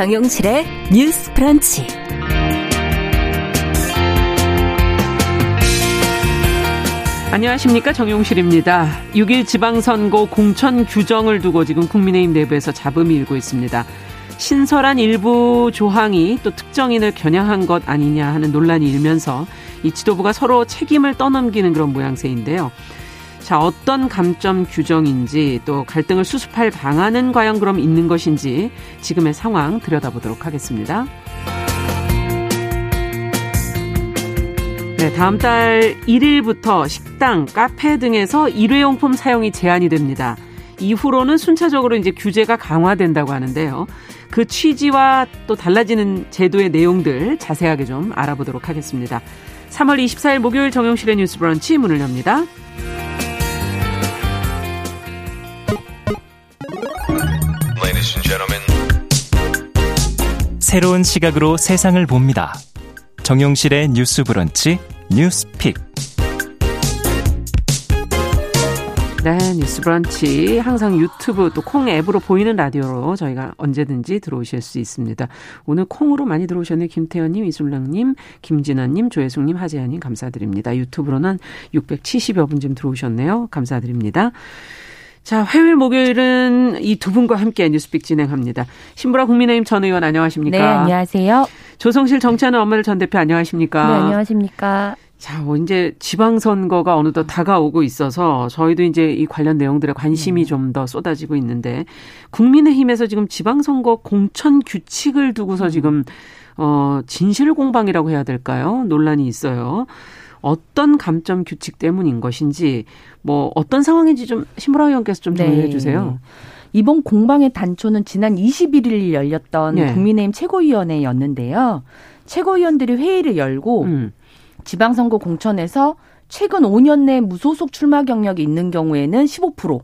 정용실의 뉴스 프런치. 안녕하십니까 정용실입니다. 6일 지방선거 공천 규정을 두고 지금 국민의힘 내부에서 잡음이 일고 있습니다. 신설한 일부 조항이 또 특정인을 겨냥한 것 아니냐 하는 논란이 일면서 이 지도부가 서로 책임을 떠넘기는 그런 모양새인데요. 자, 어떤 감점 규정인지 또 갈등을 수습할 방안은 과연 그럼 있는 것인지 지금의 상황 들여다보도록 하겠습니다. 네, 다음 달 1일부터 식당, 카페 등에서 일회용품 사용이 제한이 됩니다. 이후로는 순차적으로 이제 규제가 강화된다고 하는데요. 그 취지와 또 달라지는 제도의 내용들 자세하게 좀 알아보도록 하겠습니다. 3월 24일 목요일 정용실의 뉴스 브런치 문을 엽니다. 새로운 시각으로 세상을 봅니다. 정용실의 뉴스 브런치 뉴스픽. 네, 뉴스 브런치 항상 유튜브 또 콩 앱으로 보이는 라디오로 저희가 언제든지 들어오실 수 있습니다. 오늘 콩으로 많이 들어오셨네요. 김태현 님, 이술랑 님, 김진아님, 조혜숙 님, 하재현 님 감사드립니다. 유튜브로는 670여 분 지금 들어오셨네요. 감사드립니다. 자, 화요일 목요일은 이 두 분과 함께 뉴스픽 진행합니다. 신부라 국민의힘 전 의원 안녕하십니까? 네, 안녕하세요. 조성실 정치하는 엄마들 전 대표 안녕하십니까? 네, 안녕하십니까? 자, 뭐 이제 지방선거가 어느덧 다가오고 있어서 저희도 이제 이 관련 내용들에 관심이 네. 좀더 쏟아지고 있는데 국민의힘에서 지금 지방선거 공천 규칙을 두고서 음. 지금 어 진실 공방이라고 해야 될까요? 논란이 있어요. 어떤 감점 규칙 때문인 것인지 뭐 어떤 상황인지 좀 신보라 의원께서 좀 정리해 네. 주세요. 이번 공방의 단초는 지난 21일 열렸던 네. 국민의힘 최고위원회였는데요. 최고위원들이 회의를 열고 음. 지방선거 공천에서 최근 5년 내 무소속 출마 경력이 있는 경우에는 15%,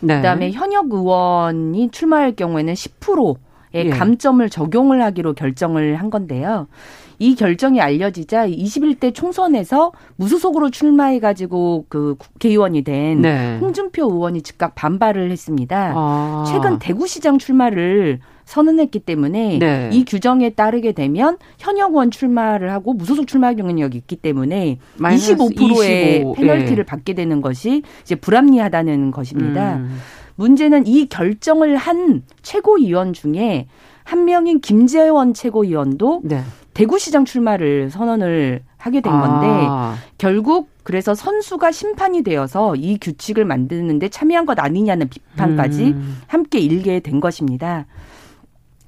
네. 그다음에 현역 의원이 출마할 경우에는 10%의 예. 감점을 적용을 하기로 결정을 한 건데요. 이 결정이 알려지자 21대 총선에서 무소속으로 출마해가지고 그 국회의원이 된 네. 홍준표 의원이 즉각 반발을 했습니다. 아. 최근 대구시장 출마를 선언했기 때문에 네. 이 규정에 따르게 되면 현역 의원 출마를 하고 무소속 출마 경력이 있기 때문에 25%의 25. 페널티를 네. 받게 되는 것이 이제 불합리하다는 것입니다. 음. 문제는 이 결정을 한 최고위원 중에 한 명인 김재원 최고위원도 네. 대구시장 출마를 선언을 하게 된 건데 아. 결국 그래서 선수가 심판이 되어서 이 규칙을 만드는데 참여한 것 아니냐는 비판까지 음. 함께 일게 된 것입니다.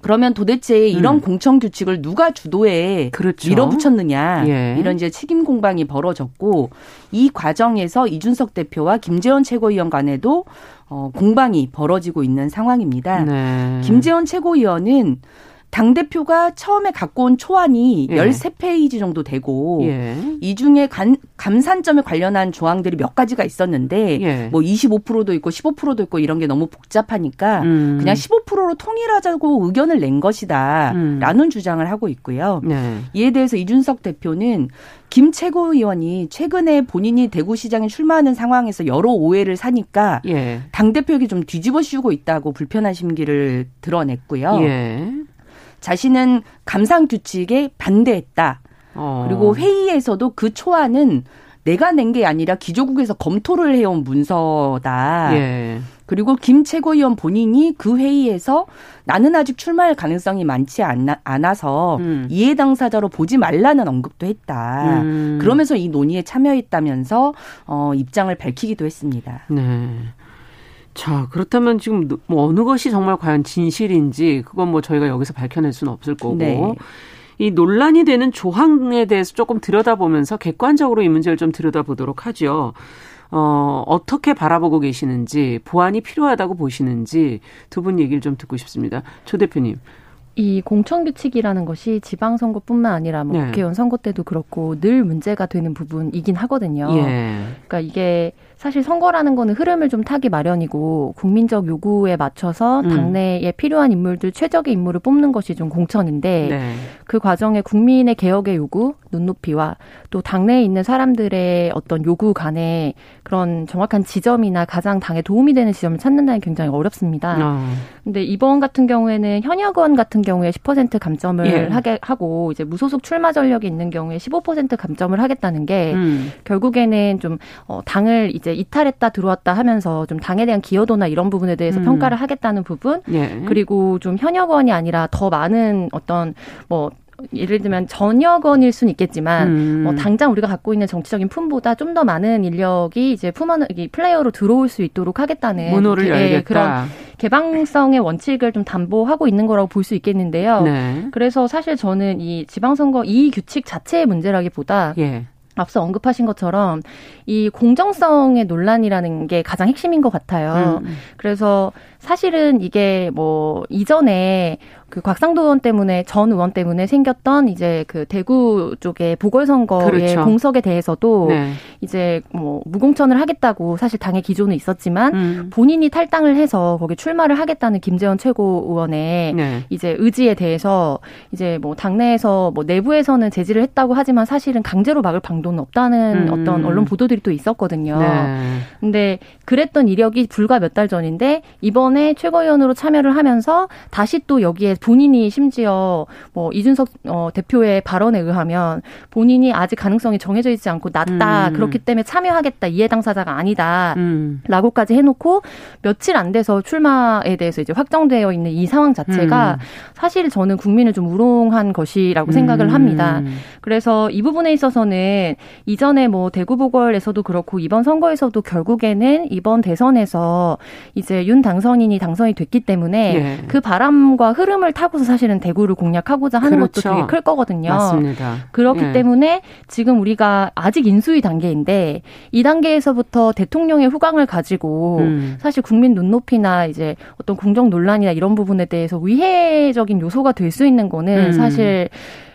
그러면 도대체 이런 음. 공천 규칙을 누가 주도에 그렇죠. 밀어붙였느냐 예. 이런 이제 책임 공방이 벌어졌고 이 과정에서 이준석 대표와 김재원 최고위원 간에도 어, 공방이 벌어지고 있는 상황입니다. 네. 김재원 최고위원은 당대표가 처음에 갖고 온 초안이 예. 13페이지 정도 되고 예. 이 중에 간, 감산점에 관련한 조항들이 몇 가지가 있었는데 예. 뭐 25%도 있고 15%도 있고 이런 게 너무 복잡하니까 음. 그냥 15%로 통일하자고 의견을 낸 것이다라는 음. 주장을 하고 있고요. 네. 이에 대해서 이준석 대표는 김 최고위원이 최근에 본인이 대구시장에 출마하는 상황에서 여러 오해를 사니까 예. 당대표에게 좀 뒤집어 씌우고 있다고 불편한 심기를 드러냈고요. 예. 자신은 감상 규칙에 반대했다. 어. 그리고 회의에서도 그 초안은 내가 낸 게 아니라 기조국에서 검토를 해온 문서다. 예. 그리고 김 최고위원 본인이 그 회의에서 나는 아직 출마할 가능성이 많지 않나, 않아서 음. 이해 당사자로 보지 말라는 언급도 했다. 음. 그러면서 이 논의에 참여했다면서 어, 입장을 밝히기도 했습니다. 네. 자, 그렇다면 지금 뭐 어느 것이 정말 과연 진실인지 그건 뭐 저희가 여기서 밝혀낼 수는 없을 거고. 네. 이 논란이 되는 조항에 대해서 조금 들여다보면서 객관적으로 이 문제를 좀 들여다보도록 하죠. 어, 어떻게 바라보고 계시는지, 보완이 필요하다고 보시는지 두 분 얘기를 좀 듣고 싶습니다. 조 대표님. 이 공천 규칙이라는 것이 지방선거뿐만 아니라 뭐 네. 국회의원 선거 때도 그렇고 늘 문제가 되는 부분이긴 하거든요. 예. 그러니까 이게 사실 선거라는 거는 흐름을 좀 타기 마련이고 국민적 요구에 맞춰서 음. 당내에 필요한 인물들 최적의 인물을 뽑는 것이 좀 공천인데 네. 그 과정에 국민의 개혁의 요구, 눈높이와 또 당내에 있는 사람들의 어떤 요구 간에 그런 정확한 지점이나 가장 당에 도움이 되는 지점을 찾는다는 굉장히 어렵습니다. 어. 근데 이번 같은 경우에는 현역원 같은 경우에 10% 감점을 예. 하게 하고 이제 무소속 출마 전력이 있는 경우에 15% 감점을 하겠다는 게 음. 결국에는 좀 어, 당을 이제 이탈했다 들어왔다 하면서 좀 당에 대한 기여도나 이런 부분에 대해서 음. 평가를 하겠다는 부분 예. 그리고 좀 현역원이 아니라 더 많은 어떤 뭐 예를 들면 전역원일 수는 있겠지만 음. 뭐 당장 우리가 갖고 있는 정치적인 품보다 좀 더 많은 인력이 이제 품원 플레이어로 들어올 수 있도록 하겠다는 문호를 예, 열겠다. 그런 개방성의 원칙을 좀 담보하고 있는 거라고 볼 수 있겠는데요. 네. 그래서 사실 저는 이 지방선거 이 규칙 자체의 문제라기보다 예. 앞서 언급하신 것처럼 이 공정성의 논란이라는 게 가장 핵심인 것 같아요. 음. 그래서 사실은 이게 뭐 이전에 그 곽상도 의원 때문에 전 의원 때문에 생겼던 이제 그 대구 쪽의 보궐선거의 그렇죠. 공석에 대해서도 네. 이제 뭐 무공천을 하겠다고 사실 당의 기조는 있었지만 음. 본인이 탈당을 해서 거기 출마를 하겠다는 김재원 최고 의원의 네. 이제 의지에 대해서 이제 뭐 당내에서 뭐 내부에서는 제지를 했다고 하지만 사실은 강제로 막을 방도는 없다는 음. 어떤 언론 보도들이 또 있었거든요. 네. 근데 그랬던 이력이 불과 몇 달 전인데 이번에 최고위원으로 참여를 하면서 다시 또 여기에 본인이 심지어 뭐 이준석 어, 대표의 발언에 의하면 본인이 아직 가능성이 정해져 있지 않고 낮다 음. 그렇기 때문에 참여하겠다 이해 당사자가 아니다라고까지 음. 해놓고 며칠 안 돼서 출마에 대해서 이제 확정되어 있는 이 상황 자체가 음. 사실 저는 국민을 좀 우롱한 것이라고 생각을 음. 합니다. 그래서 이 부분에 있어서는 이전에 뭐 대구 보궐에서도 그렇고 이번 선거에서도 결국에는 이번 대선에서 이제 윤 당선인이 당선이 됐기 때문에 예. 그 바람과 흐름을 을 타고서 사실은 대구를 공략하고자 하는 그렇죠. 것도 되게 클 거거든요. 맞습니다. 그렇기 예. 때문에 지금 우리가 아직 인수위 단계인데 이 단계에서부터 대통령의 후광을 가지고 음. 사실 국민 눈높이나 이제 어떤 공정 논란이나 이런 부분에 대해서 위해적인 요소가 될 수 있는 거는 음. 사실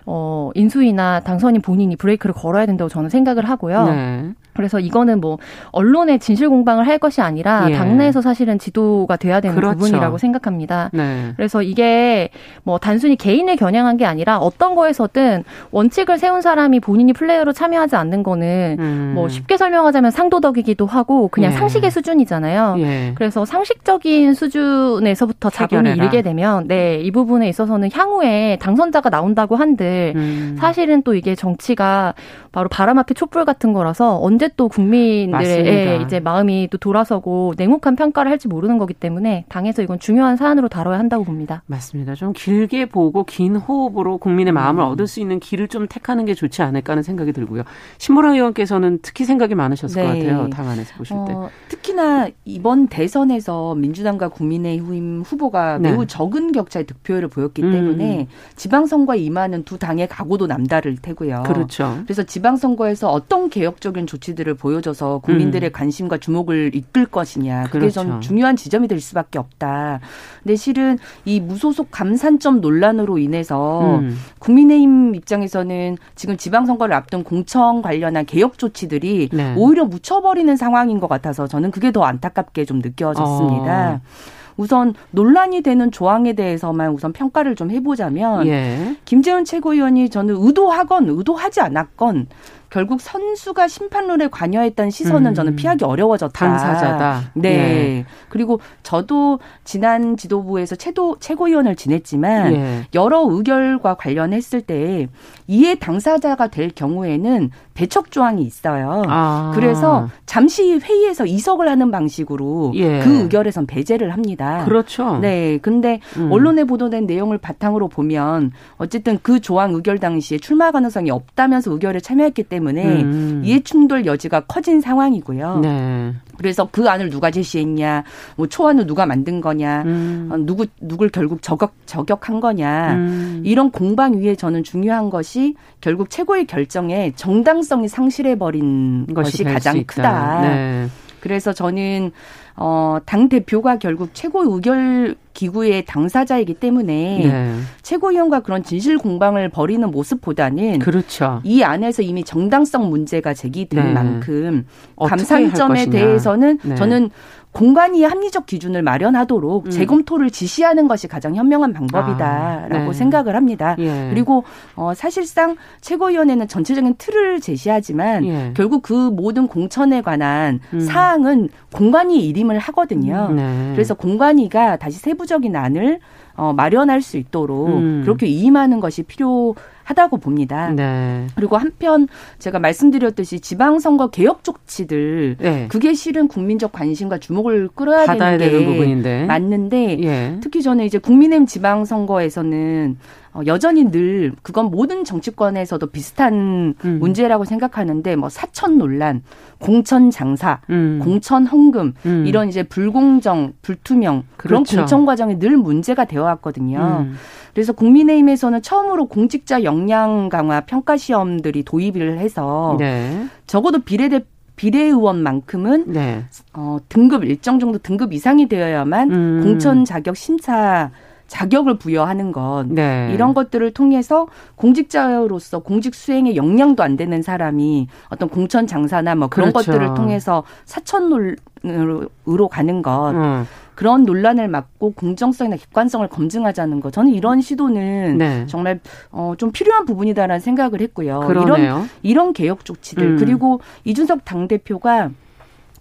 어, 인수위나 당선인 본인이 브레이크를 걸어야 된다고 저는 생각을 하고요. 네. 그래서 이거는 뭐 언론의 진실 공방을 할 것이 아니라 예. 당내에서 사실은 지도가 돼야 되는 그렇죠. 부분이라고 생각합니다. 네. 그래서 이게 뭐 단순히 개인을 겨냥한 게 아니라 어떤 거에서든 원칙을 세운 사람이 본인이 플레이어로 참여하지 않는 거는 음. 뭐 쉽게 설명하자면 상도덕이기도 하고 그냥 예. 상식의 수준이잖아요. 예. 그래서 상식적인 수준에서부터 자본이 이르게 되면 네, 이 부분에 있어서는 향후에 당선자가 나온다고 한들 음. 사실은 또 이게 정치가 바로 바람 앞에 촛불 같은 거라서 언제 또 국민들의 이제 마음이 또 돌아서고 냉혹한 평가를 할지 모르는 거기 때문에 당에서 이건 중요한 사안으로 다뤄야 한다고 봅니다. 맞습니다. 좀 길게 보고 긴 호흡으로 국민의 마음을 음. 얻을 수 있는 길을 좀 택하는 게 좋지 않을까 하는 생각이 들고요. 신보라 의원께서는 특히 생각이 많으셨을 네. 것 같아요. 당 안에서 보실 때. 어, 특히나 이번 대선에서 민주당과 국민의힘 후보가 네. 매우 적은 격차의 득표율을 보였기 음. 때문에 지방선거에 임하는 두 당의 각오도 남다를 테고요. 그렇죠. 그래서 지방 지방선거에서 어떤 개혁적인 조치 들을 보여줘서 국민들의 음. 관심과 주목을 이끌 것이냐. 그게 그렇죠. 좀 중요한 지점이 될 수밖에 없다. 근데 실은 이 무소속 감산점 논란으로 인해서 음. 국민의힘 입장에서는 지금 지방선거를 앞둔 공청 관련한 개혁 조치들이 네. 오히려 묻혀버리는 상황인 것 같아서 저는 그게 더 안타깝게 좀 느껴졌습니다. 어. 우선 논란이 되는 조항에 대해서만 우선 평가를 좀 해보자면 예. 김재원 최고위원이 저는 의도하건 의도하지 않았건 결국 선수가 심판론에 관여했다는 시선은 음. 저는 피하기 어려워졌다. 당사자다. 네. 예. 그리고 저도 지난 지도부에서 최도 최고위원을 지냈지만 예. 여러 의결과 관련했을 때 이해 당사자가 될 경우에는 배척 조항이 있어요. 아. 그래서 잠시 회의에서 이석을 하는 방식으로 예. 그 의결에선 배제를 합니다. 그렇죠. 네. 근데 음. 언론에 보도된 내용을 바탕으로 보면 어쨌든 그 조항 의결 당시에 출마 가능성이 없다면서 의결에 참여했기 때문에 음. 이해 충돌 여지가 커진 상황이고요. 네. 그래서 그 안을 누가 제시했냐, 뭐 초안을 누가 만든 거냐, 음. 어, 누구 누굴 결국 저격 저격한 거냐 음. 이런 공방 위에 저는 중요한 것이 결국 최고의 결정에 정당 성이 상실해 버린 것이 가장 크다. 네. 그래서 저는 어, 당 대표가 결국 최고 의결 기구의 당사자이기 때문에 네. 최고위원과 그런 진실 공방을 벌이는 모습보다는 그렇죠. 이 안에서 이미 정당성 문제가 제기된 네. 만큼 감상점에 대해서는 네. 저는 공간이 합리적 기준을 마련하도록 음. 재검토를 지시하는 것이 가장 현명한 방법이다라고 아, 네. 생각을 합니다. 예. 그리고 어, 사실상 최고위원회는 전체적인 틀을 제시하지만 예. 결국 그 모든 공천에 관한 음. 사항은 공관위 일임을 하거든요. 음, 네. 그래서 공관위가 다시 세부적인 안을 어, 마련할 수 있도록 음. 그렇게 위임하는 것이 필요. 하다고 봅니다. 네. 그리고 한편 제가 말씀드렸듯이 지방선거 개혁 조치들 네. 그게 실은 국민적 관심과 주목을 끌어야 되는 게 되는 부분인데. 맞는데 예. 특히 저는 이제 국민의힘 지방선거에서는 어, 여전히 늘 그건 모든 정치권에서도 비슷한 음. 문제라고 생각하는데 뭐 사천 논란, 공천 장사, 음. 공천 헌금 음. 이런 이제 불공정, 불투명 그런 그렇죠. 공천 과정이 늘 문제가 되어 왔거든요. 음. 그래서 국민의힘에서는 처음으로 공직자 역량 강화 평가 시험들이 도입을 해서 네. 적어도 비례대 비례의원만큼은 네. 어, 등급 일정 정도 등급 이상이 되어야만 음. 공천 자격 심사 자격을 부여하는 것 네. 이런 것들을 통해서 공직자로서 공직 수행에 역량도 안 되는 사람이 어떤 공천 장사나 뭐 그런 그렇죠. 것들을 통해서 사천으로 가는 것 음. 그런 논란을 막고 공정성이나 객관성을 검증하자는 거 저는 이런 시도는 네. 정말 어, 좀 필요한 부분이다라는 생각을 했고요. 그러네요. 이런 이런 개혁 조치들 음. 그리고 이준석 당 대표가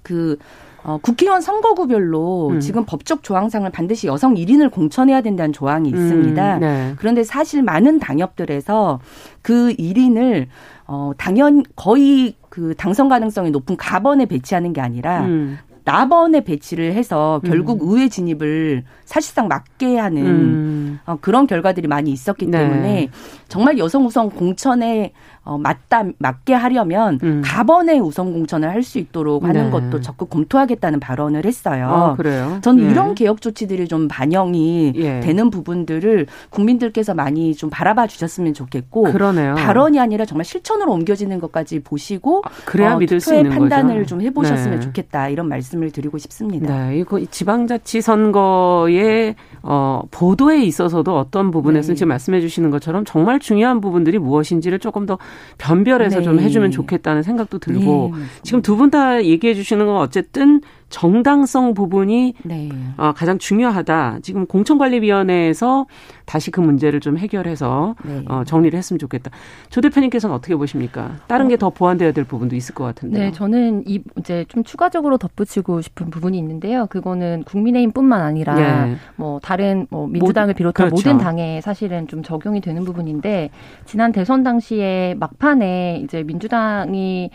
그 어, 국회의원 선거구별로 음. 지금 법적 조항상을 반드시 여성 1인을 공천해야 된다는 조항이 음, 있습니다. 음, 네. 그런데 사실 많은 당협들에서 그 1인을 어, 당연 거의 그 당선 가능성이 높은 가번에 배치하는 게 아니라 음. 나번에 배치를 해서 결국 음. 의회 진입을 사실상 막게 하는 음. 어, 그런 결과들이 많이 있었기 네. 때문에 정말 여성 우선 공천에 어, 맞다 맞게 하려면 음. 가번에 우선 공천을 할 수 있도록 하는 네. 것도 적극 검토하겠다는 발언을 했어요. 아, 그래요? 저는 예. 이런 개혁 조치들이 좀 반영이 예. 되는 부분들을 국민들께서 많이 좀 바라봐 주셨으면 좋겠고 그러네요. 발언이 아니라 정말 실천으로 옮겨지는 것까지 보시고 아, 그래야 어, 믿을 수 있는 판단을 거죠. 좀 해보셨으면 네. 좋겠다 이런 말씀을 드리고 싶습니다. 네, 이거 지방자치 선거의 어, 보도에 있어서도 어떤 부분에서 네. 지금 말씀해 주시는 것처럼 정말 중요한 부분들이 무엇인지를 조금 더 변별해서 네. 좀 해주면 좋겠다는 생각도 들고 네. 지금 두 분 다 얘기해 주시는 건 어쨌든 정당성 부분이 네. 어, 가장 중요하다. 지금 공천관리위원회에서 다시 그 문제를 좀 해결해서 네. 어, 정리를 했으면 좋겠다. 조 대표님께서는 어떻게 보십니까? 다른 어. 게더 보완돼야 될 부분도 있을 것 같은데. 네, 저는 이 이제 좀 추가적으로 덧붙이고 싶은 부분이 있는데요. 그거는 국민의힘뿐만 아니라 네. 뭐 다른 뭐 민주당을 비롯한 그렇죠. 모든 당에 사실은 좀 적용이 되는 부분인데 지난 대선 당시에 막판에 이제 민주당이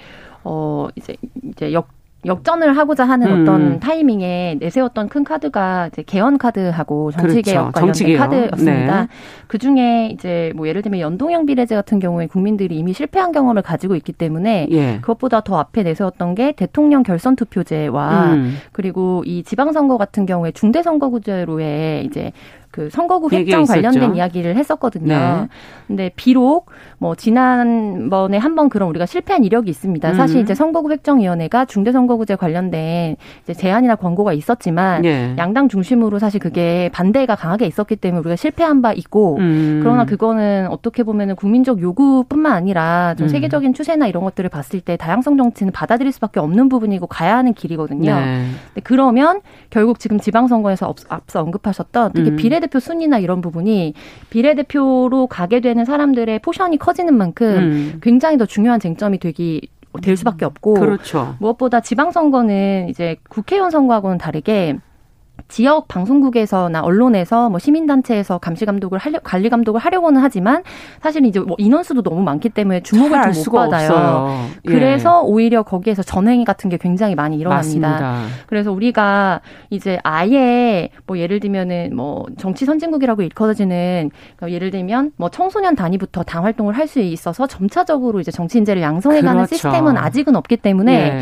어 이제 이제 역 역전을 하고자 하는 음. 어떤 타이밍에 내세웠던 큰 카드가 이제 개헌 카드하고 정치개혁 그렇죠. 관련된 정치개혁. 카드였습니다. 네. 그 중에 이제 뭐 예를 들면 연동형 비례제 같은 경우에 국민들이 이미 실패한 경험을 가지고 있기 때문에 예. 그것보다 더 앞에 내세웠던 게 대통령 결선 투표제와 음. 그리고 이 지방선거 같은 경우에 중대선거구제로의 이제 그 선거구 획정 관련된 이야기를 했었거든요. 네. 근데 비록 뭐 지난번에 한 번 그런 우리가 실패한 이력이 있습니다. 사실 음. 이제 선거구 획정위원회가 중대선거구제 관련된 이제 제안이나 권고가 있었지만 네. 양당 중심으로 사실 그게 반대가 강하게 있었기 때문에 우리가 실패한 바 있고 음. 그러나 그거는 어떻게 보면은 국민적 요구뿐만 아니라 좀 음. 세계적인 추세나 이런 것들을 봤을 때 다양성 정치는 받아들일 수밖에 없는 부분이고 가야 하는 길이거든요. 네. 근데 그러면 결국 지금 지방선거에서 앞서 언급하셨던 특히 음. 비례 비례대표 순위나 이런 부분이 비례대표로 가게 되는 사람들의 포션이 커지는 만큼 음. 굉장히 더 중요한 쟁점이 되기 될 수밖에 없고 그렇죠. 무엇보다 지방선거는 이제 국회의원 선거하고는 다르게 지역 방송국에서나 언론에서 뭐 시민단체에서 감시 감독을 하려 관리 감독을 하려고는 하지만 사실 이제 뭐 인원수도 너무 많기 때문에 주목을 좀 못 받아요. 예. 그래서 오히려 거기에서 전횡 같은 게 굉장히 많이 일어납니다. 맞습니다. 그래서 우리가 이제 아예 뭐 예를 들면은 뭐 정치 선진국이라고 일컬어지는 그러니까 예를 들면 뭐 청소년 단위부터 당 활동을 할 수 있어서 점차적으로 이제 정치 인재를 양성해가는 그렇죠. 시스템은 아직은 없기 때문에. 예.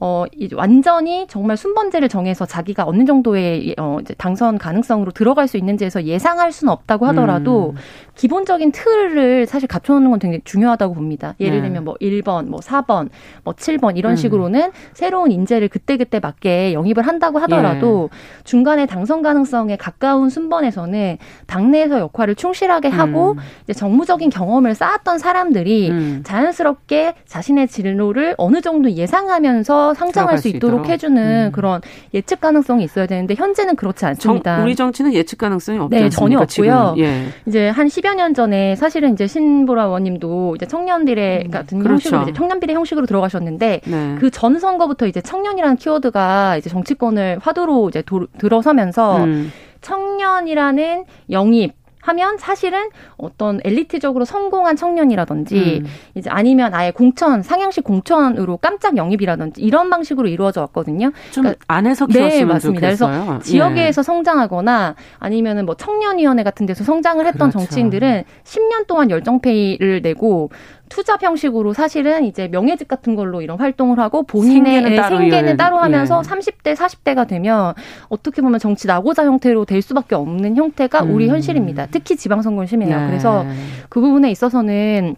어, 완전히 정말 순번제를 정해서 자기가 어느 정도의 어, 이제 당선 가능성으로 들어갈 수 있는지에서 예상할 수는 없다고 하더라도 음. 기본적인 틀을 사실 갖춰놓는 건 굉장히 중요하다고 봅니다. 예를 네. 들면 뭐 1번, 뭐 4번, 뭐 7번 이런 음. 식으로는 새로운 인재를 그때그때 맞게 영입을 한다고 하더라도 예. 중간에 당선 가능성에 가까운 순번에서는 당내에서 역할을 충실하게 하고 음. 이제 정무적인 경험을 쌓았던 사람들이 음. 자연스럽게 자신의 진로를 어느 정도 예상하면서 상장할 수 있도록, 있도록. 해주는 음. 그런 예측 가능성이 있어야 되는데 현재는 그렇지 않습니다. 정, 우리 정치는 예측 가능성이 없지 네? 전혀 없고요. 예. 이제 한 10여 년 전에 사실은 이제 신보라 의원님도 이제 청년 비례 음, 같은 그렇죠. 형식으로 이제 청년 비례 형식으로 들어가셨는데 네. 그전 선거부터 이제 청년이라는 키워드가 이제 정치권을 화두로 이제 도, 들어서면서 음. 청년이라는 영입 하면 사실은 어떤 엘리트적으로 성공한 청년이라든지 음. 이제 아니면 아예 공천 상향식 공천으로 깜짝 영입이라든지 이런 방식으로 이루어져 왔거든요. 좀 그러니까 안에서 키웠으면 네, 맞습니다. 좋겠어요. 그래서 지역에서 예. 성장하거나 아니면은 뭐 청년위원회 같은 데서 성장을 했던 그렇죠. 정치인들은 10년 동안 열정페이를 내고 투자 형식으로 사실은 이제 명예직 같은 걸로 이런 활동을 하고 본인의 생계는 따로, 생계는 따로 하면서 예. 30대, 40대가 되면 어떻게 보면 정치 나고자 형태로 될 수밖에 없는 형태가 음. 우리 현실입니다. 특히 지방선거는 심해요. 네. 그래서 그 부분에 있어서는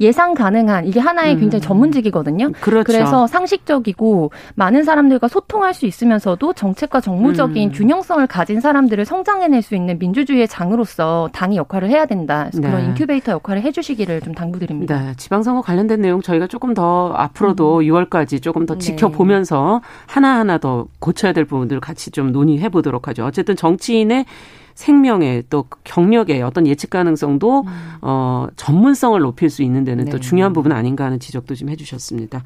예상 가능한 이게 하나의 음. 굉장히 전문직이거든요. 그렇죠. 그래서 상식적이고 많은 사람들과 소통할 수 있으면서도 정책과 정무적인 음. 균형성을 가진 사람들을 성장해낼 수 있는 민주주의의 장으로서 당이 역할을 해야 된다. 그래서 네. 그런 인큐베이터 역할을 해주시기를 좀 당부드립니다. 네. 지방선거 관련된 내용 저희가 조금 더 앞으로도 음. 6월까지 조금 더 네. 지켜보면서 하나하나 더 고쳐야 될 부분들을 같이 좀 논의해 보도록 하죠. 어쨌든 정치인의 생명의 또 경력의 어떤 예측 가능성도 음. 어 전문성을 높일 수 있는 데는 네. 또 중요한 부분 아닌가 하는 지적도 좀 해주셨습니다.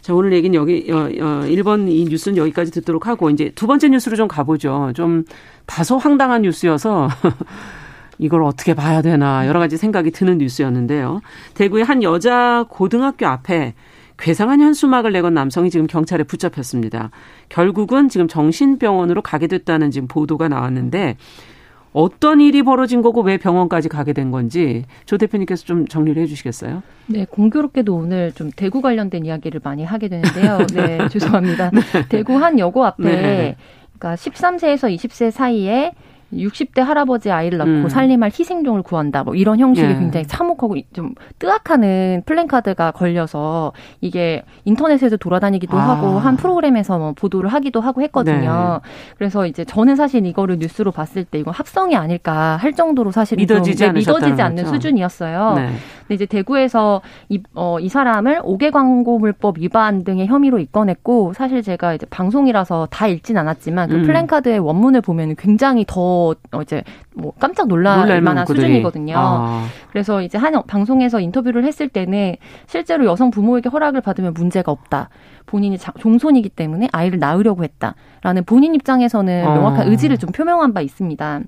자, 오늘 얘기는 여기, 어, 어, 1번 이 뉴스는 여기까지 듣도록 하고, 이제 두 번째 뉴스로 좀 가보죠. 좀 다소 황당한 뉴스여서, 이걸 어떻게 봐야 되나, 여러 가지 생각이 드는 뉴스였는데요. 대구의 한 여자 고등학교 앞에 괴상한 현수막을 내건 남성이 지금 경찰에 붙잡혔습니다. 결국은 지금 정신병원으로 가게 됐다는 지금 보도가 나왔는데, 어떤 일이 벌어진 거고 왜 병원까지 가게 된 건지 조 대표님께서 좀 정리를 해 주시겠어요? 네, 공교롭게도 오늘 좀 대구 관련된 이야기를 많이 하게 되는데요. 네, 죄송합니다. 네. 대구 한 여고 앞에 네. 그러니까 13세에서 20세 사이에 60대 할아버지 아이를 낳고 음. 살림할 희생종을 구한다. 뭐 이런 형식이 예. 굉장히 참혹하고 좀 뜨악하는 플랜카드가 걸려서 이게 인터넷에서 돌아다니기도 아. 하고 한 프로그램에서 뭐 보도를 하기도 하고 했거든요. 네. 그래서 이제 저는 사실 이거를 뉴스로 봤을 때 이건 합성이 아닐까 할 정도로 사실 믿어지지, 좀, 네, 믿어지지 않는 거죠. 수준이었어요. 네. 근데 이제 대구에서 이, 어, 이 사람을 5개 광고물법 위반 등의 혐의로 입건했고 사실 제가 이제 방송이라서 다 읽진 않았지만 그 음. 플랜카드의 원문을 보면 굉장히 더 어, 이제 뭐 깜짝 놀랄 만한 수준이거든요. 아. 그래서 이제 한 방송에서 인터뷰를 했을 때는 실제로 여성 부모에게 허락을 받으면 문제가 없다. 본인이 자, 종손이기 때문에 아이를 낳으려고 했다라는 본인 입장에서는 아. 명확한 의지를 좀 표명한 바 있습니다.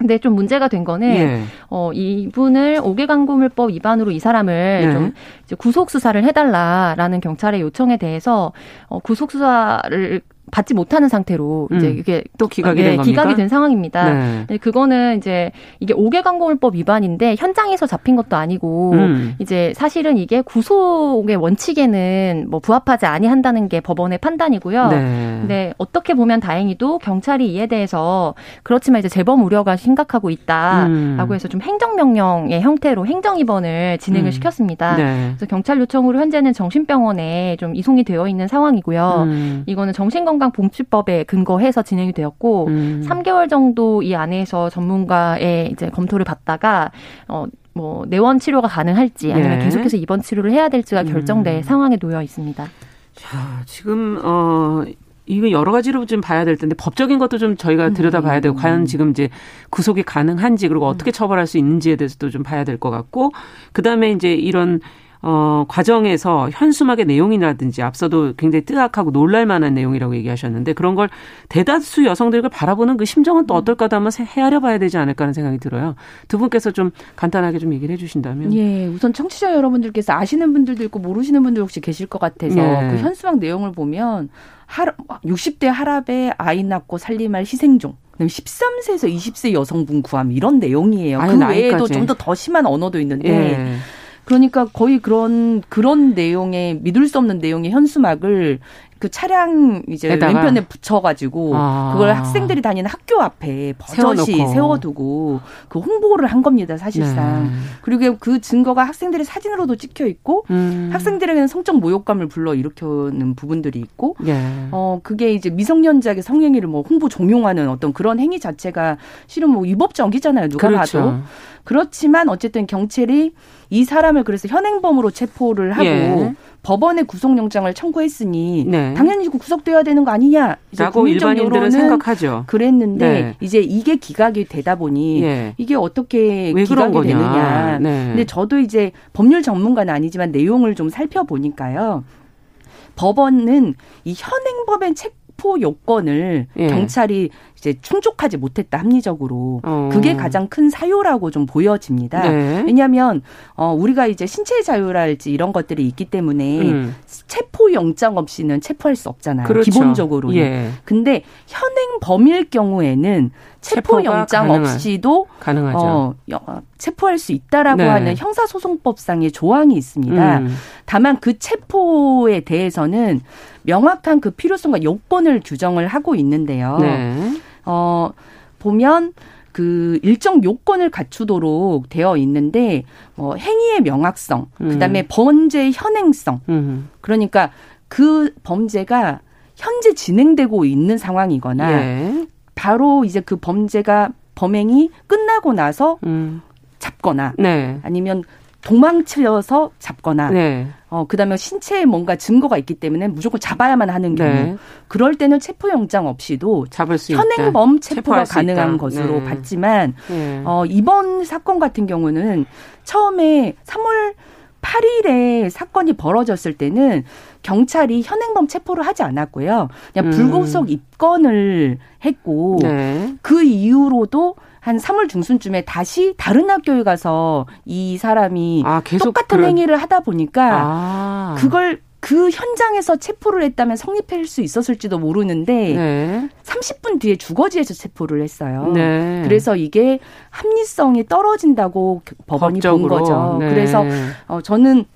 근데 좀 문제가 된 거는 예. 어 이분을 5개 광고물법 위반으로 이 사람을 예. 좀 구속 수사를 해달라라는 경찰의 요청에 대해서 어 구속 수사를 받지 못하는 상태로 음. 이제 이게 또 기각이 네, 된 겁니까? 기각이 된 상황입니다. 네. 네. 그거는 이제 이게 5개 광고물법 위반인데 현장에서 잡힌 것도 아니고 음. 이제 사실은 이게 구속의 원칙에는 뭐 부합하지 아니한다는 게 법원의 판단이고요. 네. 근데 어떻게 보면 다행히도 경찰이 이에 대해서 그렇지만 이제 재범 우려가 심각하고 있다라고 음. 해서 좀 행정명령의 형태로 행정입원을 진행을 음. 시켰습니다. 네. 그래서 경찰 요청으로 현재는 정신병원에 좀 이송이 되어 있는 상황이고요. 음. 이거는 정신건 강 건강복지법에 근거해서 진행이 되었고 음. 3개월 정도 이 안에서 전문가의 이제 검토를 받다가 어. 뭐 내원 치료가 가능할지 아니면 네. 계속해서 입원 치료를 해야 될지가 결정될 음. 상황에 놓여 있습니다. 자, 지금 어 이거 여러 가지로 좀 봐야 될 텐데 법적인 것도 좀 저희가 들여다봐야 되고 음. 과연 지금 이제 구속이 가능한지 그리고 어떻게 처벌할 수 있는지에 대해서도 좀 봐야 될 것 같고 그다음에 이제 이런 어, 과정에서 현수막의 내용이라든지 앞서도 굉장히 뜨악하고 놀랄 만한 내용이라고 얘기하셨는데 그런 걸 대다수 여성들과 바라보는 그 심정은 또 어떨까도 한번 헤아려 봐야 되지 않을까 하는 생각이 들어요. 두 분께서 좀 간단하게 좀 얘기를 해 주신다면. 예, 우선 청취자 여러분들께서 아시는 분들도 있고 모르시는 분들 혹시 계실 것 같아서 예. 그 현수막 내용을 보면 할 60대 할아베 아이 낳고 살림할 희생종 13세에서 20세 여성분 구함 이런 내용이에요. 그 외에도 좀 더 더 심한 언어도 있는데 예. 그러니까 거의 그런 그런 내용의 믿을 수 없는 내용의 현수막을 그 차량 이제 에다가. 왼편에 붙여가지고 아. 그걸 학생들이 다니는 학교 앞에 버젓이. 세워두고 그 홍보를 한 겁니다 사실상. 네. 그리고 그 증거가 학생들의 사진으로도 찍혀 있고 음. 학생들에게는 성적 모욕감을 불러 일으켜는 부분들이 있고 네. 어 그게 이제 미성년자에게 성행위를 뭐 홍보 종용하는 어떤 그런 행위 자체가 실은 뭐 위법적이잖아요 누가 그렇죠. 봐도. 그렇지만 어쨌든 경찰이 이 사람을 그래서 현행범으로 체포를 하고 예. 법원에 구속영장을 청구했으니 네. 당연히 구속돼야 되는 거 아니냐. 라고 일반인들은 생각하죠. 그랬는데 네. 이제 이게 기각이 되다 보니 예. 이게 어떻게 기각이 되느냐. 네. 근데 저도 이제 법률 전문가는 아니지만 내용을 좀 살펴보니까요. 법원은 이 현행범의 책 체포 요건을 예. 경찰이 이제 충족하지 못했다 합리적으로 어. 그게 가장 큰 사유라고 좀 보여집니다. 네. 왜냐하면 어 우리가 이제 신체 자유랄지 이런 것들이 있기 때문에 음. 체포 영장 없이는 체포할 수 없잖아요. 그렇죠. 기본적으로는. 예. 근데 현행 범일 경우에는 체포 영장 없이도 가능하죠. 어, 체포할 수 있다라고 네. 하는 형사소송법상의 조항이 있습니다. 음. 다만 그 체포에 대해서는 명확한 그 필요성과 요건을 규정을 하고 있는데요. 네. 어, 보면 그 일정 요건을 갖추도록 되어 있는데 뭐 행위의 명확성, 음. 그다음에 범죄의 현행성. 음. 그러니까 그 범죄가 현재 진행되고 있는 상황이거나 예. 바로 이제 그 범죄가 범행이 끝나고 나서 음. 잡거나 네. 아니면 도망치려서 잡거나 네. 어 그 다음에 신체에 뭔가 증거가 있기 때문에 무조건 잡아야만 하는 경우 네. 그럴 때는 체포영장 없이도 잡을 수 현행범 있다. 체포가 가능한 것으로 네. 봤지만 네. 어 이번 사건 같은 경우는 처음에 3월 8일에 사건이 벌어졌을 때는 경찰이 현행범 체포를 하지 않았고요. 그냥 음. 불구속 입건을 했고 네. 그 이후로도 한 3월 중순쯤에 다시 다른 학교에 가서 이 사람이 아, 똑같은 그런... 행위를 하다 보니까 아. 그걸 그 현장에서 체포를 했다면 성립할 수 있었을지도 모르는데 네. 30분 뒤에 주거지에서 체포를 했어요. 네. 그래서 이게 합리성이 떨어진다고 법원이 법적으로. 본 거죠. 네. 그래서 어 저는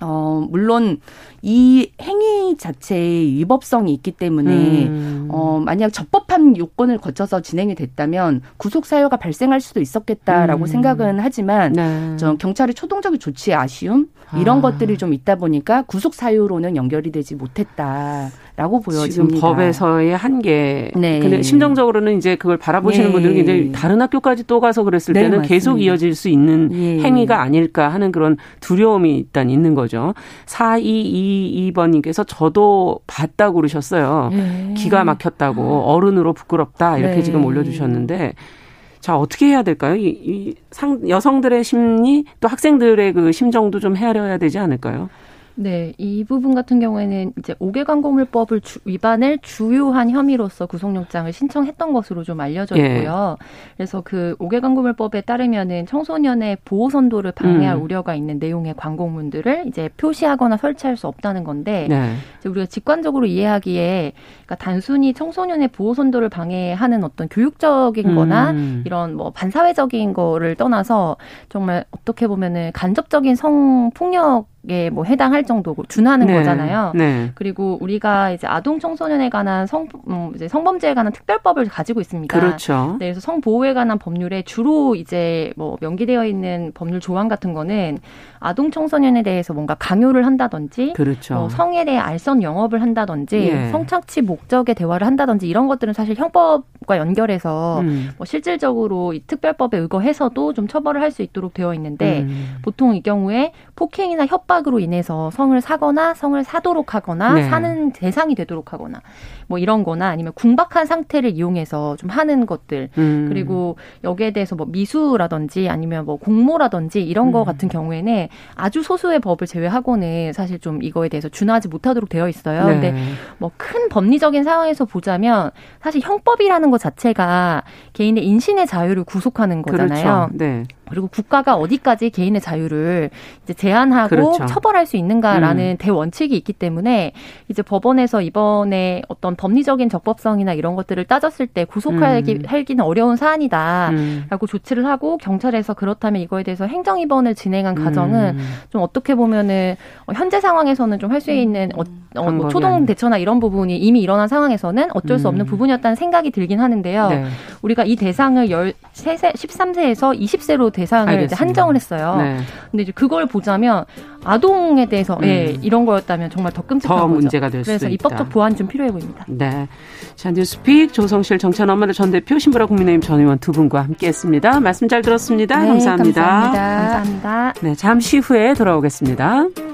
어 물론 이 행위 자체의 위법성이 있기 때문에 음. 어 만약 적법한 요건을 거쳐서 진행이 됐다면 구속 사유가 발생할 수도 있었겠다라고 음. 생각은 하지만 네. 저 경찰의 초동적인 조치에 아쉬움 이런 아. 것들이 좀 있다 보니까 구속 사유로는 연결이 되지 못했다. 라고 보여집니다. 지금 법에서의 한계. 네. 근데 심정적으로는 이제 그걸 바라보시는 네. 분들은 이제 다른 학교까지 또 가서 그랬을 네, 때는 맞습니다. 계속 이어질 수 있는 예. 행위가 아닐까 하는 그런 두려움이 일단 있는 거죠. 4222번님께서 저도 봤다고 그러셨어요. 예. 기가 막혔다고 어른으로 부끄럽다 이렇게 네. 지금 올려주셨는데 자, 어떻게 해야 될까요? 이, 이 상, 여성들의 심리 또 학생들의 그 심정도 좀 헤아려야 되지 않을까요? 네, 이 부분 같은 경우에는 이제 5개 광고물법을 주, 위반을 주요한 혐의로서 구속영장을 신청했던 것으로 좀 알려져 예. 있고요. 예. 그래서 그 5개 광고물법에 따르면은 청소년의 보호 선도를 방해할 음. 우려가 있는 내용의 광고문들을 이제 표시하거나 설치할 수 없다는 건데 네. 이제 우리가 직관적으로 이해하기에 그러니까 단순히 청소년의 보호 선도를 방해하는 어떤 교육적인거나 음. 이런 뭐 반사회적인 거를 떠나서 정말 어떻게 보면은 간접적인 성폭력 에뭐 해당할 정도고 준하는 네. 거잖아요. 네. 그리고 우리가 이제 아동 청소년에 관한 성 음, 이제 성범죄에 관한 특별법을 가지고 있습니다. 그렇죠. 네, 그래서 성보호에 관한 법률에 주로 이제 뭐 명기되어 있는 법률 조항 같은 거는 아동 청소년에 대해서 뭔가 강요를 한다든지, 그렇죠. 뭐 성에 대해 알선 영업을 한다든지, 예. 성착취 목적의 대화를 한다든지 이런 것들은 사실 형법과 연결해서 음. 뭐 실질적으로 이 특별법에 의거해서도 좀 처벌을 할 수 있도록 되어 있는데 음. 보통 이 경우에 폭행이나 협박 협박으로 인해서 성을 사거나 성을 사도록 하거나 네. 사는 대상이 되도록 하거나 뭐 이런 거나 아니면 궁박한 상태를 이용해서 좀 하는 것들 음. 그리고 여기에 대해서 뭐 미수라든지 아니면 뭐 공모라든지 이런 거 음. 같은 경우에는 아주 소수의 법을 제외하고는 사실 좀 이거에 대해서 준하지 못하도록 되어 있어요. 네. 근데 뭐 큰 법리적인 상황에서 보자면 사실 형법이라는 것 자체가 개인의 인신의 자유를 구속하는 거잖아요. 그렇죠. 네. 그리고 국가가 어디까지 개인의 자유를 이제 제한하고 그렇죠. 처벌할 수 있는가라는 음. 대원칙이 있기 때문에 이제 법원에서 이번에 어떤 법리적인 적법성이나 이런 것들을 따졌을 때 구속하기 음. 어려운 사안이다라고 음. 조치를 하고 경찰에서 그렇다면 이거에 대해서 행정 입원을 진행한 과정은 음. 좀 어떻게 보면은 현재 상황에서는 좀 할 수 있는 어, 어, 뭐 초동 대처나 이런 부분이 이미 일어난 상황에서는 어쩔 수 없는 음. 부분이었다는 생각이 들긴 하는데요. 네. 우리가 이 대상을 13세, 13세에서 20세로 대상을 이제 한정을 했어요. 네. 근데 이제 그걸 보자면 아동에 대해서 예, 음. 예, 이런 거였다면 정말 더 끔찍한 더 거죠. 문제가 될 그래서 입법적 보완이 좀 필요해 보입니다. 네. 자, 뉴스픽 조성실 정찬 엄마들 전 대표 신보라 국민의힘 전 의원 두 분과 함께했습니다. 말씀 잘 들었습니다. 네, 감사합니다. 감사합니다. 감사합니다. 네, 잠시 후에 돌아오겠습니다.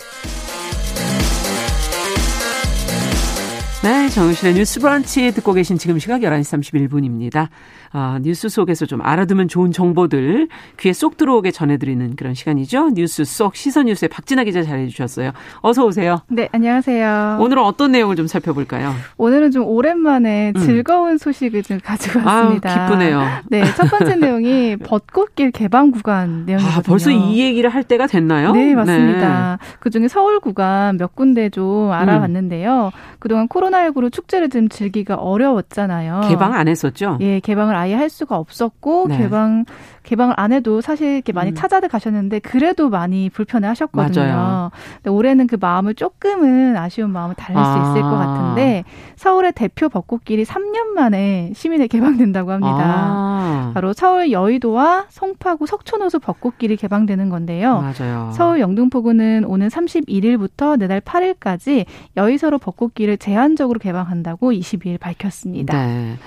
정용실의 뉴스 브런치 듣고 계신 지금 시각 11시 31분입니다. 아, 뉴스 속에서 좀 알아두면 좋은 정보들 귀에 쏙 들어오게 전해드리는 그런 시간이죠. 뉴스 속 시선 뉴스의 박진아 기자 잘해주셨어요. 어서 오세요. 네, 안녕하세요. 오늘은 어떤 내용을 좀 살펴볼까요? 오늘은 좀 오랜만에 음. 즐거운 소식을 좀 가지고 왔습니다. 아, 기쁘네요. 네, 첫 번째 내용이 벚꽃길 개방 구간 내용이거든요. 아, 벌써 이 얘기를 할 때가 됐나요? 네, 맞습니다. 네. 그중에 서울 구간 몇 군데 좀 알아봤는데요. 음. 그동안 코로나19 로 축제를 좀 즐기기가 어려웠잖아요. 개방 안 했었죠? 예, 개방을 아예 할 수가 없었고 네. 개방 개방을 안 해도 사실 이렇게 많이 음. 찾아들 가셨는데 그래도 많이 불편해 하셨거든요. 맞아요. 근데 올해는 그 마음을 조금은 아쉬운 마음을 달랠 아. 수 있을 것 같은데 서울의 대표 벚꽃길이 3년 만에 시민에 개방된다고 합니다. 아. 바로 서울 여의도와 송파구 석촌호수 벚꽃길이 개방되는 건데요. 맞아요. 서울 영등포구는 오는 31일부터 내달 8일까지 여의서로 벚꽃길을 제한적으로 개방한다고 22일 밝혔습니다. 네.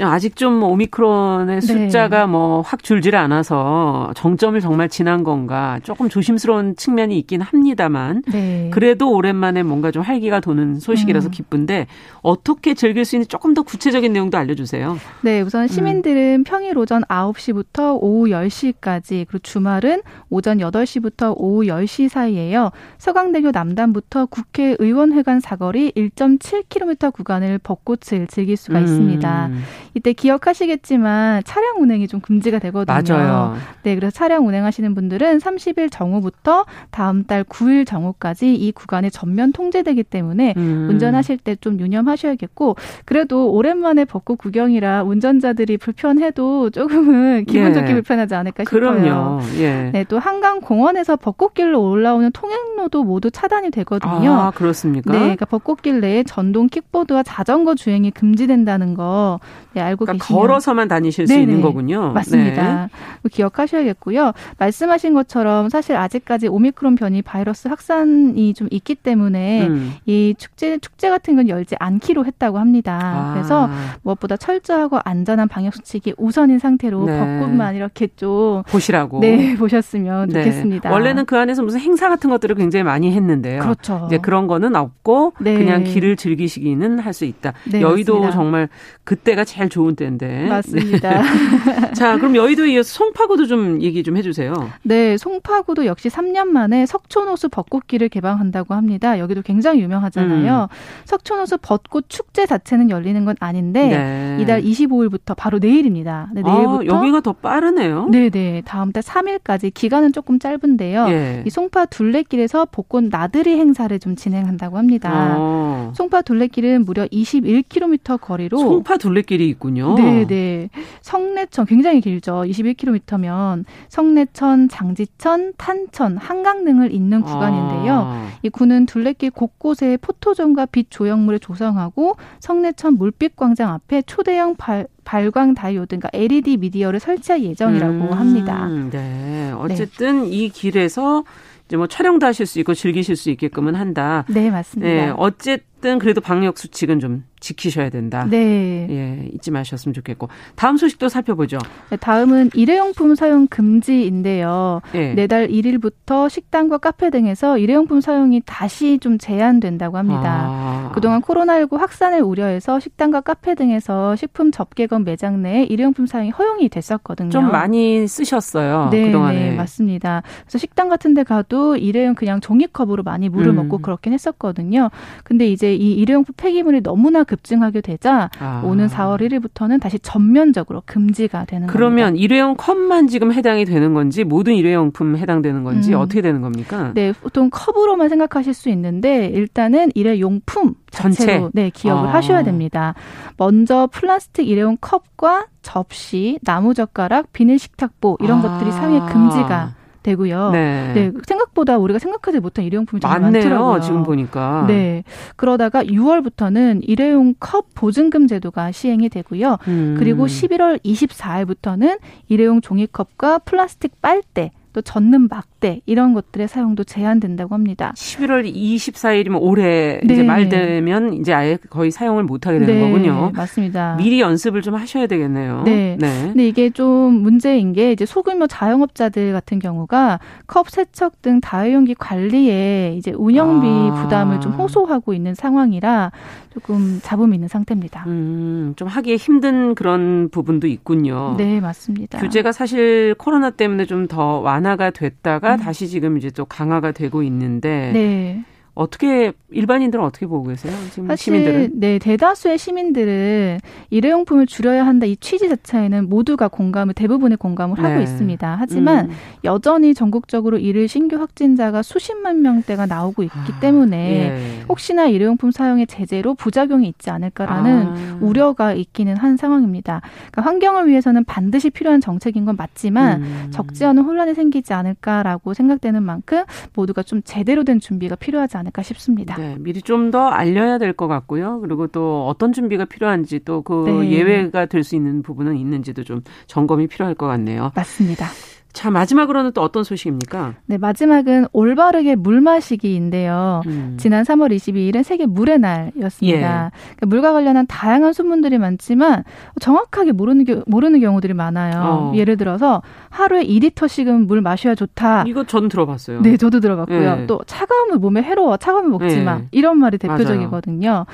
아직 좀 오미크론의 네. 숫자가 네. 뭐 뭐확 줄질 않아서 정점을 정말 지난 건가 조금 조심스러운 측면이 있긴 합니다만 네. 그래도 오랜만에 뭔가 좀 활기가 도는 소식이라서 음. 기쁜데 어떻게 즐길 수 있는 조금 더 구체적인 내용도 알려주세요. 네, 우선 시민들은 음. 평일 오전 9시부터 오후 10시까지 그리고 주말은 오전 8시부터 오후 10시 사이에요. 서강대교 남단부터 국회의원회관 사거리 1.7km 구간을 벚꽃을 즐길 수가 음. 있습니다. 이때 기억하시겠지만 차량 운행이 좀 금지가 되거든요. 맞아요. 네, 그래서 차량 운행하시는 분들은 30일 정오부터 다음 달 9일 정오까지 이 구간이 전면 통제되기 때문에 음. 운전하실 때 좀 유념하셔야겠고 그래도 오랜만에 벚꽃 구경이라 운전자들이 불편해도 조금은 기분 예. 좋게 불편하지 않을까 싶어요. 그럼요. 예. 네, 또 한강 공원에서 벚꽃길로 올라오는 통행로도 모두 차단이 되거든요. 아, 그렇습니까? 네, 그러니까 벚꽃길 내에 전동 킥보드와 자전거 주행이 금지된다는 거 네, 알고 그러니까 계시면 걸어서만 다니실 네네. 수 있는 거군요. 맞습니다. 네. 기억하셔야겠고요. 말씀하신 것처럼 사실 아직까지 오미크론 변이 바이러스 확산이 좀 있기 때문에 음. 이 축제 축제 같은 건 열지 않기로 했다고 합니다. 아. 그래서 무엇보다 철저하고 안전한 방역 수칙이 우선인 상태로 네. 벚꽃만 이렇게 좀 보시라고 네 보셨으면 네. 좋겠습니다. 원래는 그 안에서 무슨 행사 같은 것들을 굉장히 많이 했는데요. 그렇죠. 이제 그런 거는 없고 네. 그냥 길을 즐기시기는 할 수 있다. 네, 여의도 맞습니다. 정말 그때가 제일 좋은 때인데. 맞습니다. 네. 자, 그럼 여의도에 이어서 송파구도 좀 얘기 좀 해주세요. 네, 송파구도 역시 3년 만에 석촌호수 벚꽃길을 개방한다고 합니다. 여기도 굉장히 유명하잖아요. 음. 석촌호수 벚꽃 축제 자체는 열리는 건 아닌데 네. 이달 25일부터 바로 내일입니다. 네, 내일부터 아, 여기가 더 빠르네요. 네, 네. 다음 달 3일까지 기간은 조금 짧은데요. 예. 이 송파 둘레길에서 벚꽃 나들이 행사를 좀 진행한다고 합니다. 어. 어. 송파 둘레길은 무려 21km 거리로 송파 둘레길이 있군요. 네, 네. 성내천 굉장히 길죠. 21km면 성내천, 장지천, 탄천, 한강 등을 잇는 구간인데요. 아. 이 구는 둘레길 곳곳에 포토존과 빛 조형물을 조성하고 성내천 물빛 광장 앞에 초대형 발, 발광 다이오드, 그러니까 LED 미디어를 설치할 예정이라고 음, 합니다. 네. 어쨌든 네. 이 길에서 이제 뭐 촬영도 하실 수 있고 즐기실 수 있게끔은 한다. 네, 맞습니다. 네, 어쨌든 그래도 방역 수칙은 좀 지키셔야 된다. 네. 예, 잊지 마셨으면 좋겠고. 다음 소식도 살펴보죠. 네, 다음은 일회용품 사용 금지인데요. 예. 내달 1일부터 식당과 카페 등에서 일회용품 사용이 다시 좀 제한된다고 합니다. 아. 그동안 코로나19 확산을 우려해서 식당과 카페 등에서 식품 접객원 매장 내에 일회용품 사용이 허용이 됐었거든요. 좀 많이 쓰셨어요. 네, 그동안에. 네, 맞습니다. 그래서 식당 같은 데 가도 일회용 그냥 종이컵으로 많이 물을 음. 먹고 그렇긴 했었거든요. 근데 이제 이 일회용품 폐기물이 너무나 급증하게 되자 아. 오는 4월 1일부터는 다시 전면적으로 금지가 되는 그러면 겁니다. 일회용 컵만 지금 해당이 되는 건지 모든 일회용품 해당되는 건지 음. 어떻게 되는 겁니까? 네, 보통 컵으로만 생각하실 수 있는데 일단은 일회용품 자체로 전체? 네, 기억을 아. 하셔야 됩니다. 먼저 플라스틱 일회용 컵과 접시, 나무 젓가락, 비닐 식탁보 이런 아. 것들이 사용이 금지가 되고요. 네. 네. 생각보다 우리가 생각하지 못한 일회용품이 정말 많네요, 많더라고요. 지금 보니까. 네. 그러다가 6월부터는 일회용 컵 보증금 제도가 시행이 되고요. 음. 그리고 11월 24일부터는 일회용 종이컵과 플라스틱 빨대 또 젓는 막대 이런 것들의 사용도 제한된다고 합니다. 11월 24일이면 올해 네. 이제 말 되면 이제 아예 거의 사용을 못 하게 되는 네, 거군요. 맞습니다. 미리 연습을 좀 하셔야 되겠네요. 네. 네. 근데 이게 좀 문제인 게 이제 소규모 자영업자들 같은 경우가 컵 세척 등 다회용기 관리에 이제 운영비 아. 부담을 좀 호소하고 있는 상황이라 조금 잡음이 있는 상태입니다. 음, 좀 하기에 힘든 그런 부분도 있군요. 네, 맞습니다. 규제가 사실 코로나 때문에 좀 더 완 화가 됐다가 음. 다시 지금 이제 또 강화가 되고 있는데 네. 어떻게 일반인들은 어떻게 보고 계세요? 지금 사실 시민들은? 네 대다수의 시민들은 일회용품을 줄여야 한다 이 취지 자체에는 모두가 공감을 대부분의 공감을 네. 하고 있습니다. 하지만 음. 여전히 전국적으로 이를 신규 확진자가 수십만 명대가 나오고 있기 아, 때문에 예. 혹시나 일회용품 사용의 제재로 부작용이 있지 않을까라는 아. 우려가 있기는 한 상황입니다. 그러니까 환경을 위해서는 반드시 필요한 정책인 건 맞지만 음. 적지 않은 혼란이 생기지 않을까라고 생각되는 만큼 모두가 좀 제대로 된 준비가 필요하지 않을까 싶습니다. 네, 미리 좀 더 알려야 될 것 같고요. 그리고 또 어떤 준비가 필요한지 또그 네. 예외가 될 수 있는 부분은 있는지도 좀 점검이 필요할 것 같네요. 맞습니다. 자, 마지막으로는 또 어떤 소식입니까? 네, 마지막은 올바르게 물 마시기인데요. 음. 지난 3월 22일은 세계 물의 날이었습니다. 예. 그러니까 물과 관련한 다양한 소문들이 많지만 정확하게 모르는, 겨, 모르는 경우들이 많아요. 어. 예를 들어서 하루에 2리터씩은 물 마셔야 좋다. 이거 전 들어봤어요. 네, 저도 들어봤고요. 예. 또 차가운 물 몸에 해로워. 차가운 물 먹지 예. 마. 이런 말이 대표적이거든요.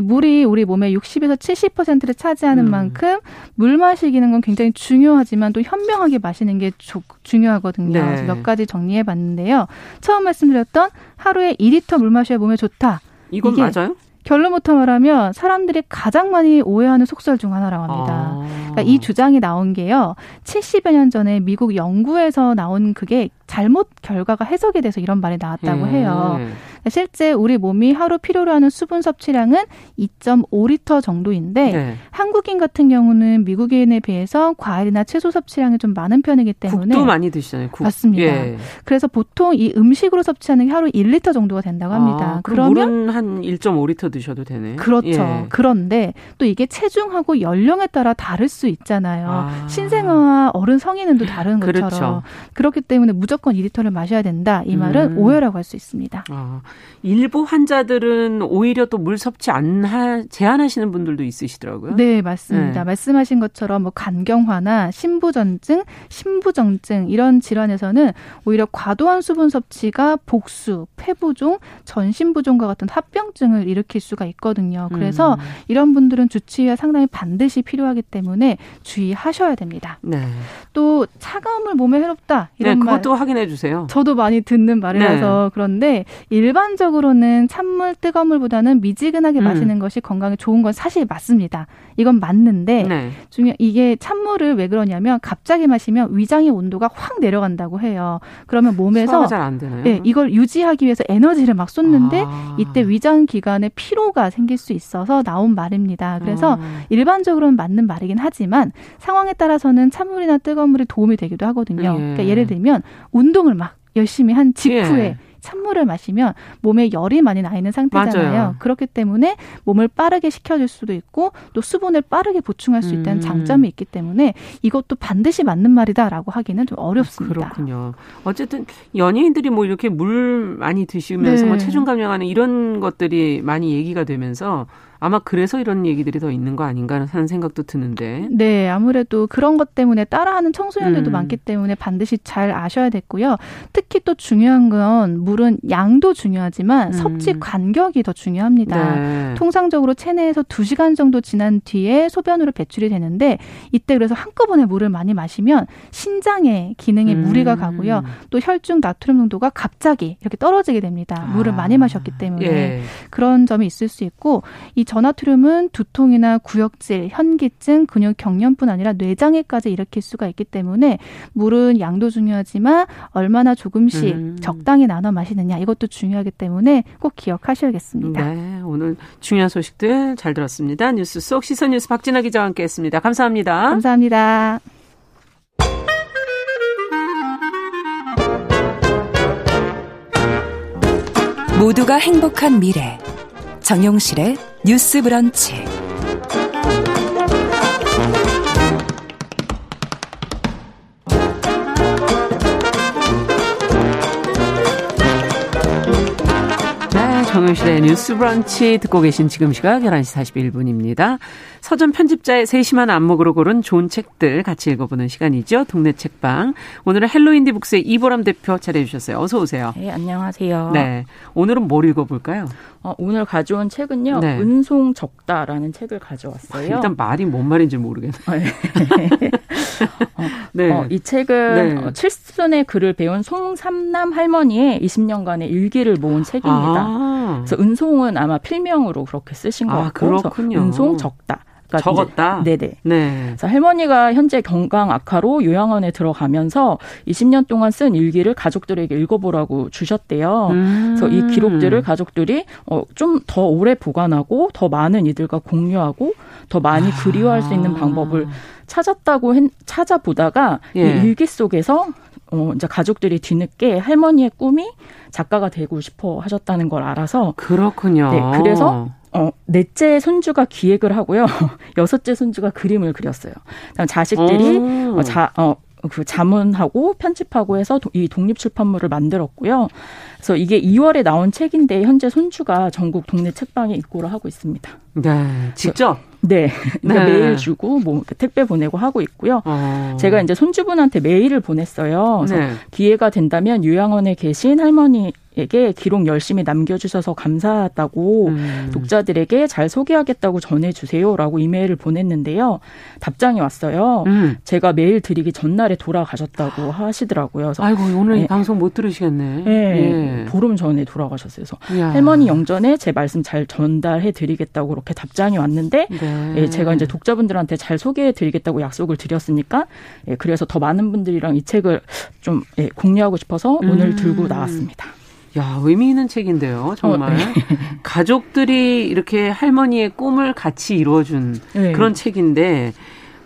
물이 우리 몸의 60에서 70%를 차지하는 음. 만큼 물 마시기는 건 굉장히 중요하지만 또 현명하게 마시는 게 좋, 중요하거든요. 네. 몇 가지 정리해 봤는데요. 처음 말씀드렸던 하루에 2리터 물 마셔야 몸에 좋다. 이건 맞아요? 결론부터 말하면 사람들이 가장 많이 오해하는 속설 중 하나라고 합니다. 아. 그러니까 이 주장이 나온 게요. 70여 년 전에 미국 연구에서 나온 그게 잘못 결과가 해석이 돼서 이런 말이 나왔다고 음. 해요. 실제 우리 몸이 하루 필요로 하는 수분 섭취량은 2.5리터 정도인데 네. 한국인 같은 경우는 미국인에 비해서 과일이나 채소 섭취량이 좀 많은 편이기 때문에 국도 많이 드시잖아요. 국. 맞습니다. 예. 그래서 보통 이 음식으로 섭취하는 게 하루 1리터 정도가 된다고 합니다. 아, 그러면 물은 한 1.5리터 드셔도 되네. 그렇죠. 예. 그런데 또 이게 체중하고 연령에 따라 다를 수 있잖아요. 아. 신생아와 어른 성인은 또 다른 것처럼 그렇죠. 그렇기 때문에 무조건 2리터를 마셔야 된다. 이 말은 음. 오해라고 할 수 있습니다. 아. 일부 환자들은 오히려 또 물 섭취 안 하, 제한하시는 분들도 있으시더라고요. 네, 맞습니다. 네. 말씀하신 것처럼 뭐 간경화나 신부전증, 신부정증 이런 질환에서는 오히려 과도한 수분 섭취가 복수, 폐부종, 전신부종과 같은 합병증을 일으킬 수가 있거든요. 그래서 음. 이런 분들은 주치의가 상당히 반드시 필요하기 때문에 주의하셔야 됩니다. 네. 또 차가운 물 몸에 해롭다 이런 네, 말. 확인해 주세요. 저도 많이 듣는 말이라서 네. 그런데 일반적으로는 찬물 뜨거운 물보다는 미지근하게 음. 마시는 것이 건강에 좋은 건 사실 맞습니다. 이건 맞는데 네. 중요 이게 찬물을 왜 그러냐면 갑자기 마시면 위장의 온도가 확 내려간다고 해요. 그러면 몸에서 잘안 되나요? 네, 이걸 유지하기 위해서 에너지를 막 쏟는데 아. 이때 위장 기관에 피로가 생길 수 있어서 나온 말입니다. 그래서 아. 일반적으로는 맞는 말이긴 하지만 상황에 따라서는 찬물이나 뜨거운 물이 도움이 되기도 하거든요. 예. 그러니까 예를 들면 운동을 막 열심히 한 직후에 예. 찬물을 마시면 몸에 열이 많이 나 있는 상태잖아요. 맞아요. 그렇기 때문에 몸을 빠르게 식혀줄 수도 있고 또 수분을 빠르게 보충할 수 있다는 음. 장점이 있기 때문에 이것도 반드시 맞는 말이다라고 하기는 좀 어렵습니다. 그렇군요. 어쨌든 연예인들이 뭐 이렇게 물 많이 드시면서 뭐 네. 뭐 체중 감량하는 이런 것들이 많이 얘기가 되면서 아마 그래서 이런 얘기들이 더 있는 거 아닌가 하는 생각도 드는데. 네, 아무래도 그런 것 때문에 따라하는 청소년들도 음. 많기 때문에 반드시 잘 아셔야 됐고요. 특히 또 중요한 건 물은 양도 중요하지만 음. 섭취 간격이 더 중요합니다. 네. 통상적으로 체내에서 2시간 정도 지난 뒤에 소변으로 배출이 되는데 이때 그래서 한꺼번에 물을 많이 마시면 신장에 기능에 음. 무리가 가고요. 또 혈중 나트륨 농도가 갑자기 이렇게 떨어지게 됩니다. 물을 아. 많이 마셨기 때문에 예. 그런 점이 있을 수 있고 이 전화투륨은 두통이나 구역질, 현기증, 근육 경련뿐 아니라 뇌장애까지 일으킬 수가 있기 때문에 물은 양도 중요하지만 얼마나 조금씩 음. 적당히 나눠 마시느냐 이것도 중요하기 때문에 꼭 기억하셔야겠습니다. 네, 오늘 중요한 소식들 잘 들었습니다. 뉴스 속 시선 뉴스 박진아 기자와 함께했습니다. 감사합니다. 감사합니다. 모두가 행복한 미래 정용실의 뉴스 브런치. 정용실의 뉴스 브런치 듣고 계신 지금 시각 11시 41분입니다. 서점 편집자의 세심한 안목으로 고른 좋은 책들 같이 읽어보는 시간이죠. 동네 책방. 오늘은 헬로인디 북스의 이보람 대표 자리해 주셨어요. 어서 오세요. 네, 안녕하세요. 네. 오늘은 뭘 읽어볼까요? 어, 오늘 가져온 책은요. 네. 은송 적다라는 책을 가져왔어요. 일단 말이 뭔 말인지 모르겠네요. 어, 네. 어, 이 책은 네. 어, 칠순에 글을 배운 송삼남 할머니의 20년간의 일기를 모은 책입니다. 아. 그래서 은송은 아마 필명으로 그렇게 쓰신 것 아, 같고 그렇군요. 은송 적다. 그러니까 적었다. 네네. 네. 그래서 할머니가 현재 건강 악화로 요양원에 들어가면서 20년 동안 쓴 일기를 가족들에게 읽어보라고 주셨대요. 음. 그래서 이 기록들을 가족들이 어, 좀 더 오래 보관하고 더 많은 이들과 공유하고 더 많이 아. 그리워할 수 있는 방법을 찾았다고 했, 찾아보다가 예. 이 일기 속에서 어, 이제 가족들이 뒤늦게 할머니의 꿈이 작가가 되고 싶어 하셨다는 걸 알아서 그렇군요. 네, 그래서 어, 넷째 손주가 기획을 하고요. 여섯째 손주가 그림을 그렸어요. 자식들이 어, 자, 어, 그 자문하고 편집하고 해서 이 독립 출판물을 만들었고요. 그래서 이게 2월에 나온 책인데 현재 손주가 전국 동네 책방에 입고를 하고 있습니다. 네, 직접. 네, 그러니까 네. 메일 주고 뭐 택배 보내고 하고 있고요. 어. 제가 이제 손주분한테 메일을 보냈어요. 그래서 네. 기회가 된다면 요양원에 계신 할머니 에게 기록 열심히 남겨주셔서 감사하다고 음. 독자들에게 잘 소개하겠다고 전해주세요라고 이메일을 보냈는데요. 답장이 왔어요. 음. 제가 메일 드리기 전날에 돌아가셨다고 하시더라고요. 그래서 아이고 오늘 네. 방송 못 들으시겠네. 네, 예. 보름 전에 돌아가셨어요. 그래서 야. 할머니 영전에 제 말씀 잘 전달해 드리겠다고 그렇게 답장이 왔는데 네. 예, 제가 이제 독자분들한테 잘 소개해 드리겠다고 약속을 드렸으니까 예, 그래서 더 많은 분들이랑 이 책을 좀 예, 공유하고 싶어서 음. 오늘 들고 나왔습니다. 야, 의미 있는 책인데요, 정말. 어, 네. 가족들이 이렇게 할머니의 꿈을 같이 이루어준 네. 그런 책인데,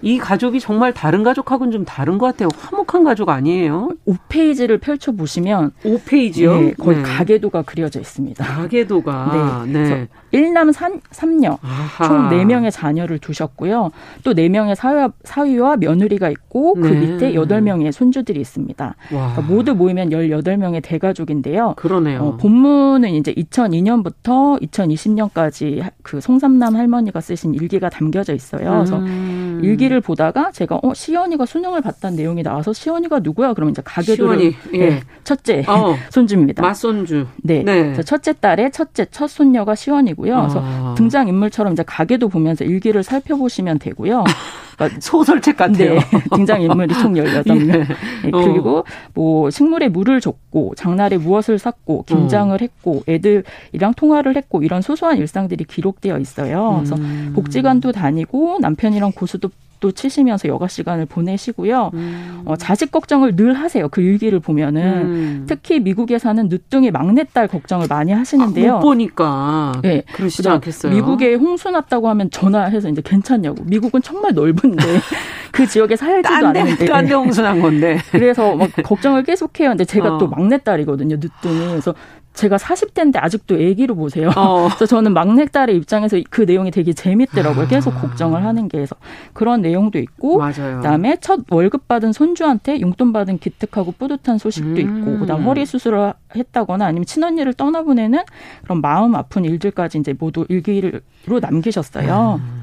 이 가족이 정말 다른 가족하고는 좀 다른 것 같아요. 화목한 가족 아니에요? 5페이지를 펼쳐보시면. 5페이지요? 네, 거의 네. 가계도가 그려져 있습니다. 가계도가. 네. 네. 1남 3, 3녀. 아하. 총 4명의 자녀를 두셨고요. 또 4명의 사위와, 사위와 며느리가 있고, 그 네. 밑에 8명의 손주들이 있습니다. 그러니까 모두 모이면 18명의 대가족인데요. 그러네요. 어, 본문은 이제 2002년부터 2020년까지 그 송삼남 할머니가 쓰신 일기가 담겨져 있어요. 그래서 음. 일기를 일기를 보다가 제가 어 시연이가 수능을 봤다는 내용이 나와서 시연이가 누구야? 그러면 이제 가계도를 예. 네, 첫째 어, 손주입니다. 맞손주. 네. 네. 첫째 딸의 첫째 첫 손녀가 시연이고요. 아. 그래서 등장 인물처럼 이제 가계도 보면서 일기를 살펴보시면 되고요. 그러니까 소설책 같아요. 네, 등장인물이 총 16명. 예. 네, 그리고 뭐 식물에 물을 줬고 장날에 무엇을 샀고 김장을 어. 했고 애들이랑 통화를 했고 이런 소소한 일상들이 기록되어 있어요. 그래서 음. 복지관도 다니고 남편이랑 고수도 또 치시면서 여가 시간을 보내시고요. 음. 어, 자식 걱정을 늘 하세요. 그 일기를 보면은 음. 특히 미국에 사는 늦둥이 막내딸 걱정을 많이 하시는데요. 아, 못 보니까 네. 그러시지 않겠어요. 미국에 홍수 났다고 하면 전화해서 이제 괜찮냐고. 미국은 정말 넓은데 그 지역에 살지도 않는데. 딴데 홍수 난 건데. 그래서 막 걱정을 계속해요. 근데 제가 어. 또 막내딸이거든요. 늦둥이. 그래서 제가 40대인데 아직도 애기로 보세요. 어. 그래서 저는 막내딸의 입장에서 그 내용이 되게 재밌더라고요. 계속 아. 걱정을 하는 게 해서 그런 내용도 있고 맞아요. 그다음에 첫 월급 받은 손주한테 용돈 받은 기특하고 뿌듯한 소식도 음. 있고 그다음 허리 수술을 했다거나 아니면 친언니를 떠나보내는 그런 마음 아픈 일들까지 이제 모두 일기로 남기셨어요. 음.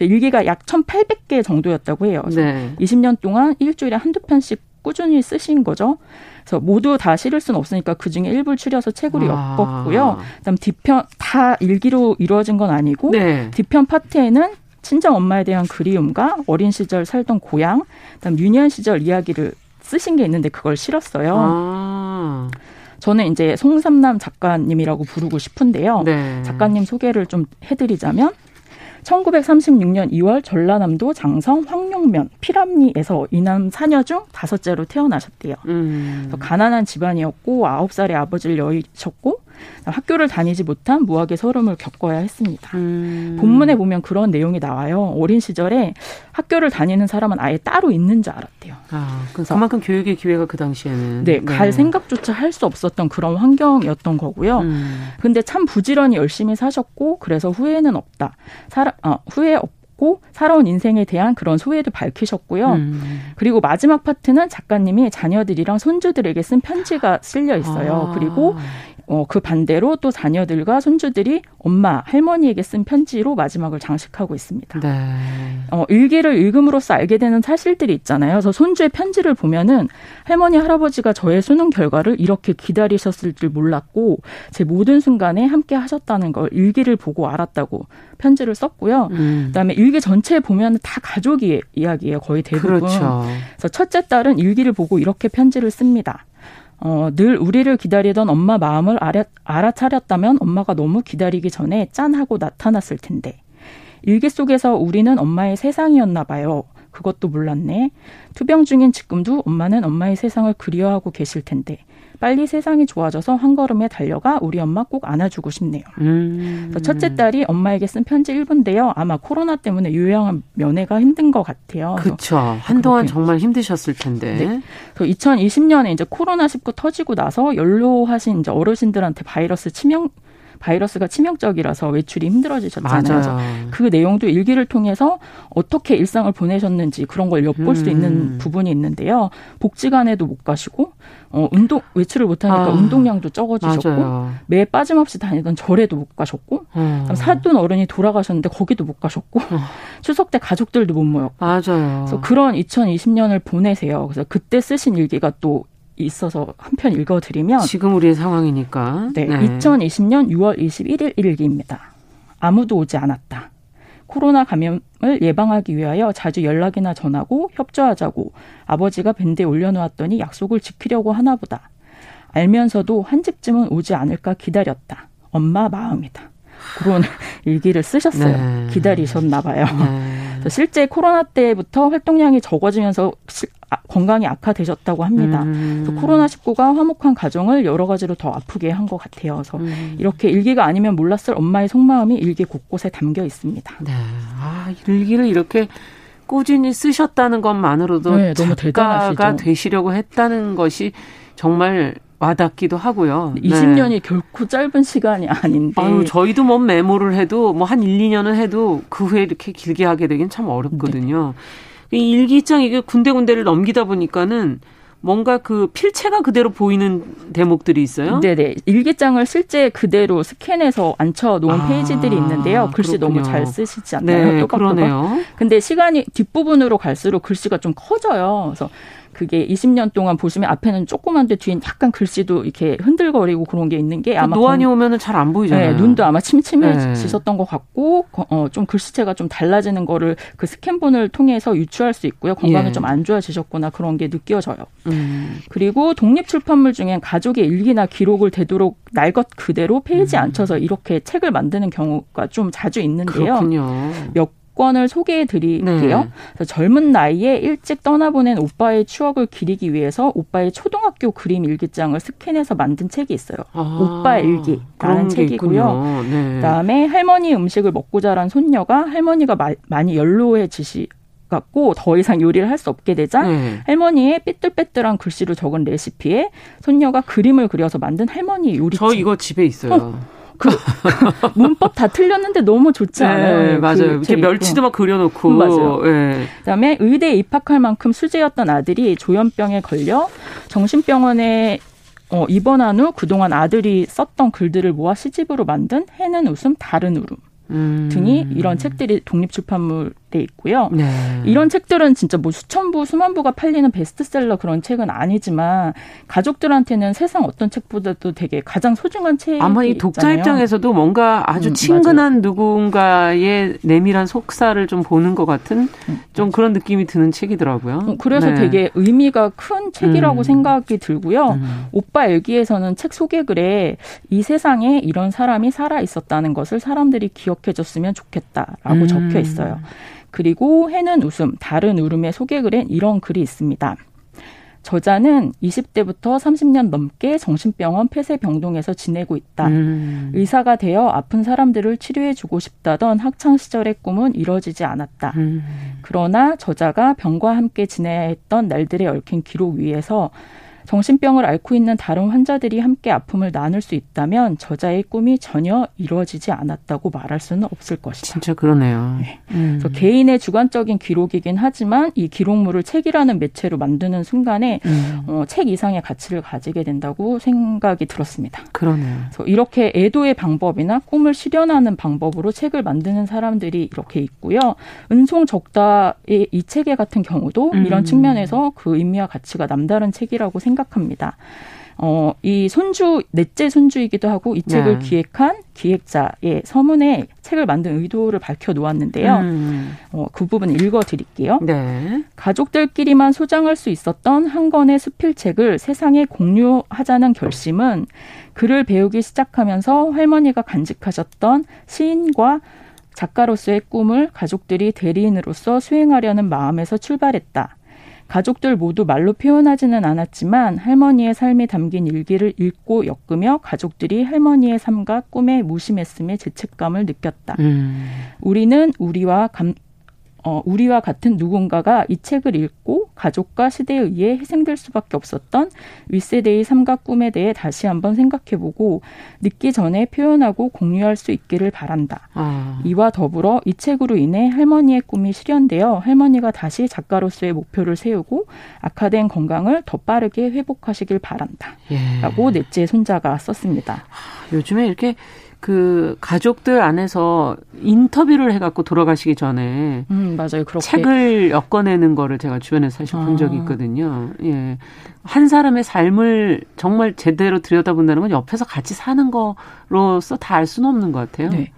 일기가 약 1,800개 정도였다고 해요. 네. 20년 동안 일주일에 한두 편씩 꾸준히 쓰신 거죠. 그래서 모두 다 실을 수는 없으니까 그 중에 일부를 추려서 책으로 아. 엮었고요. 그다음 뒤편 다 일기로 이루어진 건 아니고 네. 뒤편 파트에는 친정 엄마에 대한 그리움과 어린 시절 살던 고향, 그다음 유년 시절 이야기를 쓰신 게 있는데 그걸 실었어요. 아. 저는 이제 송삼남 작가님이라고 부르고 싶은데요. 네. 작가님 소개를 좀 해드리자면 1936년 2월 전라남도 장성 황룡면 피람리에서 이남 사녀 중 다섯째로 태어나셨대요. 음. 가난한 집안이었고 아홉 살에 아버지를 여의셨고 학교를 다니지 못한 무학의 서름을 겪어야 했습니다. 음. 본문에 보면 그런 내용이 나와요. 어린 시절에 학교를 다니는 사람은 아예 따로 있는 줄 알았대요. 아, 그래서 그만큼 교육의 기회가 그 당시에는 네, 네. 갈 생각조차 할 수 없었던 그런 환경이었던 거고요. 음. 근데 참 부지런히 열심히 사셨고 그래서 후회는 없다. 사 어, 후회 없고 살아온 인생에 대한 그런 소회를 밝히셨고요. 음. 그리고 마지막 파트는 작가님이 자녀들이랑 손주들에게 쓴 편지가 실려 있어요. 아. 그리고 어, 그 반대로 또 자녀들과 손주들이 엄마, 할머니에게 쓴 편지로 마지막을 장식하고 있습니다. 네. 어, 일기를 읽음으로써 알게 되는 사실들이 있잖아요. 그래서 손주의 편지를 보면은 할머니, 할아버지가 저의 수능 결과를 이렇게 기다리셨을 줄 몰랐고 제 모든 순간에 함께 하셨다는 걸 일기를 보고 알았다고 편지를 썼고요. 음. 그다음에 일기 전체에 보면 다 가족의 이야기예요. 거의 대부분. 그렇죠. 그래서 첫째 딸은 일기를 보고 이렇게 편지를 씁니다. 어, 늘 우리를 기다리던 엄마 마음을 알아, 알아차렸다면 엄마가 너무 기다리기 전에 짠 하고 나타났을 텐데. 일기 속에서 우리는 엄마의 세상이었나 봐요. 그것도 몰랐네. 투병 중인 지금도 엄마는 엄마의 세상을 그리워하고 계실 텐데. 빨리 세상이 좋아져서 한 걸음에 달려가 우리 엄마 꼭 안아주고 싶네요. 음. 첫째 딸이 엄마에게 쓴 편지 1분인데요. 아마 코로나 때문에 요양한 면회가 힘든 것 같아요. 그렇죠. 한동안 정말 힘드셨을 텐데. 네. 2020년에 이제 코로나 19 터지고 나서 연로하신 이제 어르신들한테 바이러스 치명 바이러스가 치명적이라서 외출이 힘들어지셨잖아요. 맞아요. 그 내용도 일기를 통해서 어떻게 일상을 보내셨는지 그런 걸 엿볼 음. 수 있는 부분이 있는데요. 복지관에도 못 가시고 어, 운동 외출을 못 하니까 아, 운동량도 적어지셨고 맞아요. 매 빠짐없이 다니던 절에도 못 가셨고 어. 사돈 어른이 돌아가셨는데 거기도 못 가셨고 어. 추석 때 가족들도 못 모였고 맞아요. 그래서 그런 2020년을 보내세요. 그래서 그때 쓰신 일기가 또 있어서 한 편 읽어드리면 지금 우리의 상황이니까 네, 네. 2020년 6월 21일 일기입니다. 아무도 오지 않았다. 코로나 감염을 예방하기 위하여 자주 연락이나 전하고 협조하자고 아버지가 밴드에 올려놓았더니 약속을 지키려고 하나 보다. 알면서도 한 집쯤은 오지 않을까 기다렸다. 엄마 마음이다. 그런 일기를 쓰셨어요. 네. 기다리셨나 봐요. 네. 실제 코로나 때부터 활동량이 적어지면서 아, 건강이 악화되셨다고 합니다. 음. 코로나19가 화목한 가정을 여러 가지로 더 아프게 한 것 같아요. 그래서 음. 이렇게 일기가 아니면 몰랐을 엄마의 속마음이 일기 곳곳에 담겨 있습니다. 네. 아, 일기를 이렇게 꾸준히 쓰셨다는 것만으로도 네, 너무 작가가 대단하시죠. 되시려고 했다는 것이 정말 와닿기도 하고요. 20년이 네. 결코 짧은 시간이 아닌데. 아유, 저희도 뭐 메모를 해도 뭐 한 1, 2년은 해도 그 후에 이렇게 길게 하게 되긴 참 어렵거든요. 네. 이 일기장 이게 군데군데를 넘기다 보니까는 뭔가 그 필체가 그대로 보이는 대목들이 있어요? 네네. 일기장을 실제 그대로 스캔해서 앉혀 놓은 아, 페이지들이 있는데요. 글씨 그렇군요. 너무 잘 쓰시지 않나요? 네, 그러네요. 근데 시간이 뒷부분으로 갈수록 글씨가 좀 커져요. 그래서 그게 20년 동안 보시면 앞에는 조그만데 뒤엔 약간 글씨도 이렇게 흔들거리고 그런 게 있는 게 아마 노안이 오면은 잘 안 보이잖아요. 네, 눈도 아마 침침해지셨던 네. 것 같고 어, 좀 글씨체가 좀 달라지는 거를 그 스캔본을 통해서 유추할 수 있고요. 건강이 예. 좀안 좋아지셨거나 그런 게 느껴져요. 음. 그리고 독립 출판물 중엔 가족의 일기나 기록을 되도록 날 것 그대로 페이지 음. 앉혀서 이렇게 책을 만드는 경우가 좀 자주 있는데요. 그렇군요. 몇 건을 소개해 드릴게요. 네. 젊은 나이에 일찍 떠나보낸 오빠의 추억을 기리기 위해서 오빠의 초등학교 그림 일기장을 스캔해서 만든 책이 있어요. 아, 오빠 일기라는 책이고요. 네. 그다음에 할머니 음식을 먹고 자란 손녀가 할머니가 마, 많이 연로해지시 갖고 더 이상 요리를 할 수 없게 되자 네. 할머니의 삐뚤빼뚤한 글씨로 적은 레시피에 손녀가 그림을 그려서 만든 할머니 요리. 저 이거 집에 있어요. 어. 그, 문법 다 틀렸는데 너무 좋지 네, 않아요? 네, 맞아요. 그 이렇게 멸치도 막 그려놓고. 음, 맞아요. 네. 그다음에 의대에 입학할 만큼 수제였던 아들이 조현병에 걸려 정신병원에 어, 입원한 후 그동안 아들이 썼던 글들을 모아 시집으로 만든 해는 웃음 다른 울음. 음. 등이 이런 책들이 독립출판물 돼 있고요. 네. 이런 책들은 진짜 뭐 수천 부, 수만 부가 팔리는 베스트셀러 그런 책은 아니지만 가족들한테는 세상 어떤 책보다도 되게 가장 소중한 책이 아마 이 독자 있잖아요. 입장에서도 뭔가 아주 음, 친근한 맞아요. 누군가의 내밀한 속사를 좀 보는 것 같은 음. 좀 그런 느낌이 드는 책이더라고요. 어, 그래서 네. 되게 의미가 큰 책이라고 음. 생각이 들고요. 음. 오빠 일기에서는 책 소개글에 이 세상에 이런 사람이 살아 있었다는 것을 사람들이 기억해줬으면 좋겠다라고 음. 적혀 있어요. 그리고 해는 웃음, 다른 울음의 소개글엔 이런 글이 있습니다. 저자는 20대부터 30년 넘게 정신병원 폐쇄병동에서 지내고 있다. 음. 의사가 되어 아픈 사람들을 치료해주고 싶다던 학창 시절의 꿈은 이뤄지지 않았다. 음. 그러나 저자가 병과 함께 지내야 했던 날들에 얽힌 기록 위에서 정신병을 앓고 있는 다른 환자들이 함께 아픔을 나눌 수 있다면 저자의 꿈이 전혀 이루어지지 않았다고 말할 수는 없을 것이다. 진짜 그러네요. 네. 음. 그래서 개인의 주관적인 기록이긴 하지만 이 기록물을 책이라는 매체로 만드는 순간에 음. 어, 책 이상의 가치를 가지게 된다고 생각이 들었습니다. 그러네요. 그래서 이렇게 애도의 방법이나 꿈을 실현하는 방법으로 책을 만드는 사람들이 이렇게 있고요. 은송 적다의 이 책의 같은 경우도 음. 이런 측면에서 그 의미와 가치가 남다른 책이라고 생각. 생각합니다. 어, 이 손주, 넷째 손주이기도 하고 이 책을 네. 기획한 기획자의 서문에 책을 만든 의도를 밝혀 놓았는데요. 음. 어, 그 부분 읽어 드릴게요. 네. 가족들끼리만 소장할 수 있었던 한 권의 수필책을 세상에 공유하자는 결심은 글을 배우기 시작하면서 할머니가 간직하셨던 시인과 작가로서의 꿈을 가족들이 대리인으로서 수행하려는 마음에서 출발했다. 가족들 모두 말로 표현하지는 않았지만 할머니의 삶에 담긴 일기를 읽고 엮으며 가족들이 할머니의 삶과 꿈에 무심했음에 죄책감을 느꼈다. 음. 우리는 우리와 감, 어, 우리와 같은 누군가가 이 책을 읽고 가족과 시대에 의해 희생될 수밖에 없었던 윗세대의 삶과 꿈에 대해 다시 한번 생각해보고 늦기 전에 표현하고 공유할 수 있기를 바란다. 아. 이와 더불어 이 책으로 인해 할머니의 꿈이 실현되어 할머니가 다시 작가로서의 목표를 세우고 악화된 건강을 더 빠르게 회복하시길 바란다. 예. 라고 넷째 손자가 썼습니다. 요즘에 이렇게 그 가족들 안에서 인터뷰를 해갖고 돌아가시기 전에 음, 맞아요. 그렇게. 책을 엮어내는 거를 제가 주변에서 사실 본 적이 아. 있거든요. 예. 한 사람의 삶을 정말 제대로 들여다본다는 건 옆에서 같이 사는 거로서 다 알 수는 없는 것 같아요. 네.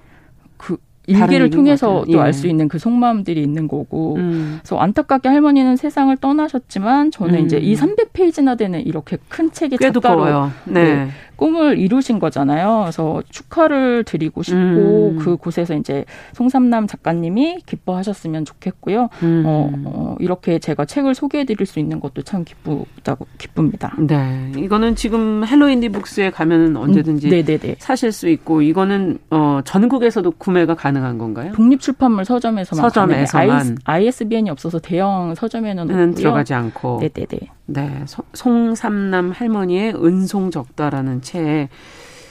그 일기를 통해서 또 알수 예. 있는 그 속마음들이 있는 거고. 음. 그래서 안타깝게 할머니는 세상을 떠나셨지만 저는 음. 이제 이 300페이지나 되는 이렇게 큰 책이 작가로 네. 네. 꿈을 이루신 거잖아요. 그래서 축하를 드리고 싶고 음. 그 곳에서 이제 송삼남 작가님이 기뻐하셨으면 좋겠고요. 음. 어, 어, 이렇게 제가 책을 소개해드릴 수 있는 것도 참 기쁘다고 기쁩니다. 네, 이거는 지금 헬로 인디북스에 가면은 언제든지 음. 네네네. 사실 수 있고 이거는 어, 전국에서도 구매가 가능한 건가요? 독립출판물 서점에서만 서점에서만 ISBN이 없어서 대형 서점에는 없고요. 들어가지 않고. 네네네. 네, 송삼남 할머니의 은송적다라는 책.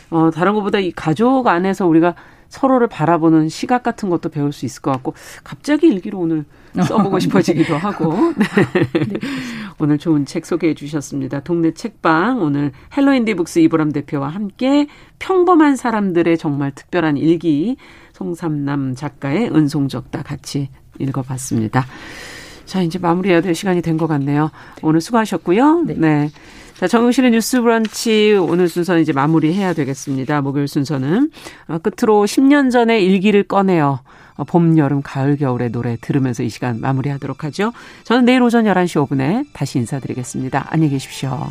어, 다른 것보다 이 가족 안에서 우리가 서로를 바라보는 시각 같은 것도 배울 수 있을 것 같고 갑자기 일기도 오늘 써보고 싶어지기도 하고 네. 네. 오늘 좋은 책 소개해 주셨습니다. 동네 책방 오늘 헬로인디북스 이보람 대표와 함께 평범한 사람들의 정말 특별한 일기 송삼남 작가의 은송적다 같이 읽어봤습니다. 자, 이제 마무리해야 될 시간이 된 것 같네요. 오늘 수고하셨고요. 네. 네. 자, 정용실의 뉴스 브런치 오늘 순서는 이제 마무리해야 되겠습니다. 목요일 순서는. 어, 끝으로 10년 전에 일기를 꺼내어 어, 봄, 여름, 가을, 겨울의 노래 들으면서 이 시간 마무리하도록 하죠. 저는 내일 오전 11시 5분에 다시 인사드리겠습니다. 안녕히 계십시오.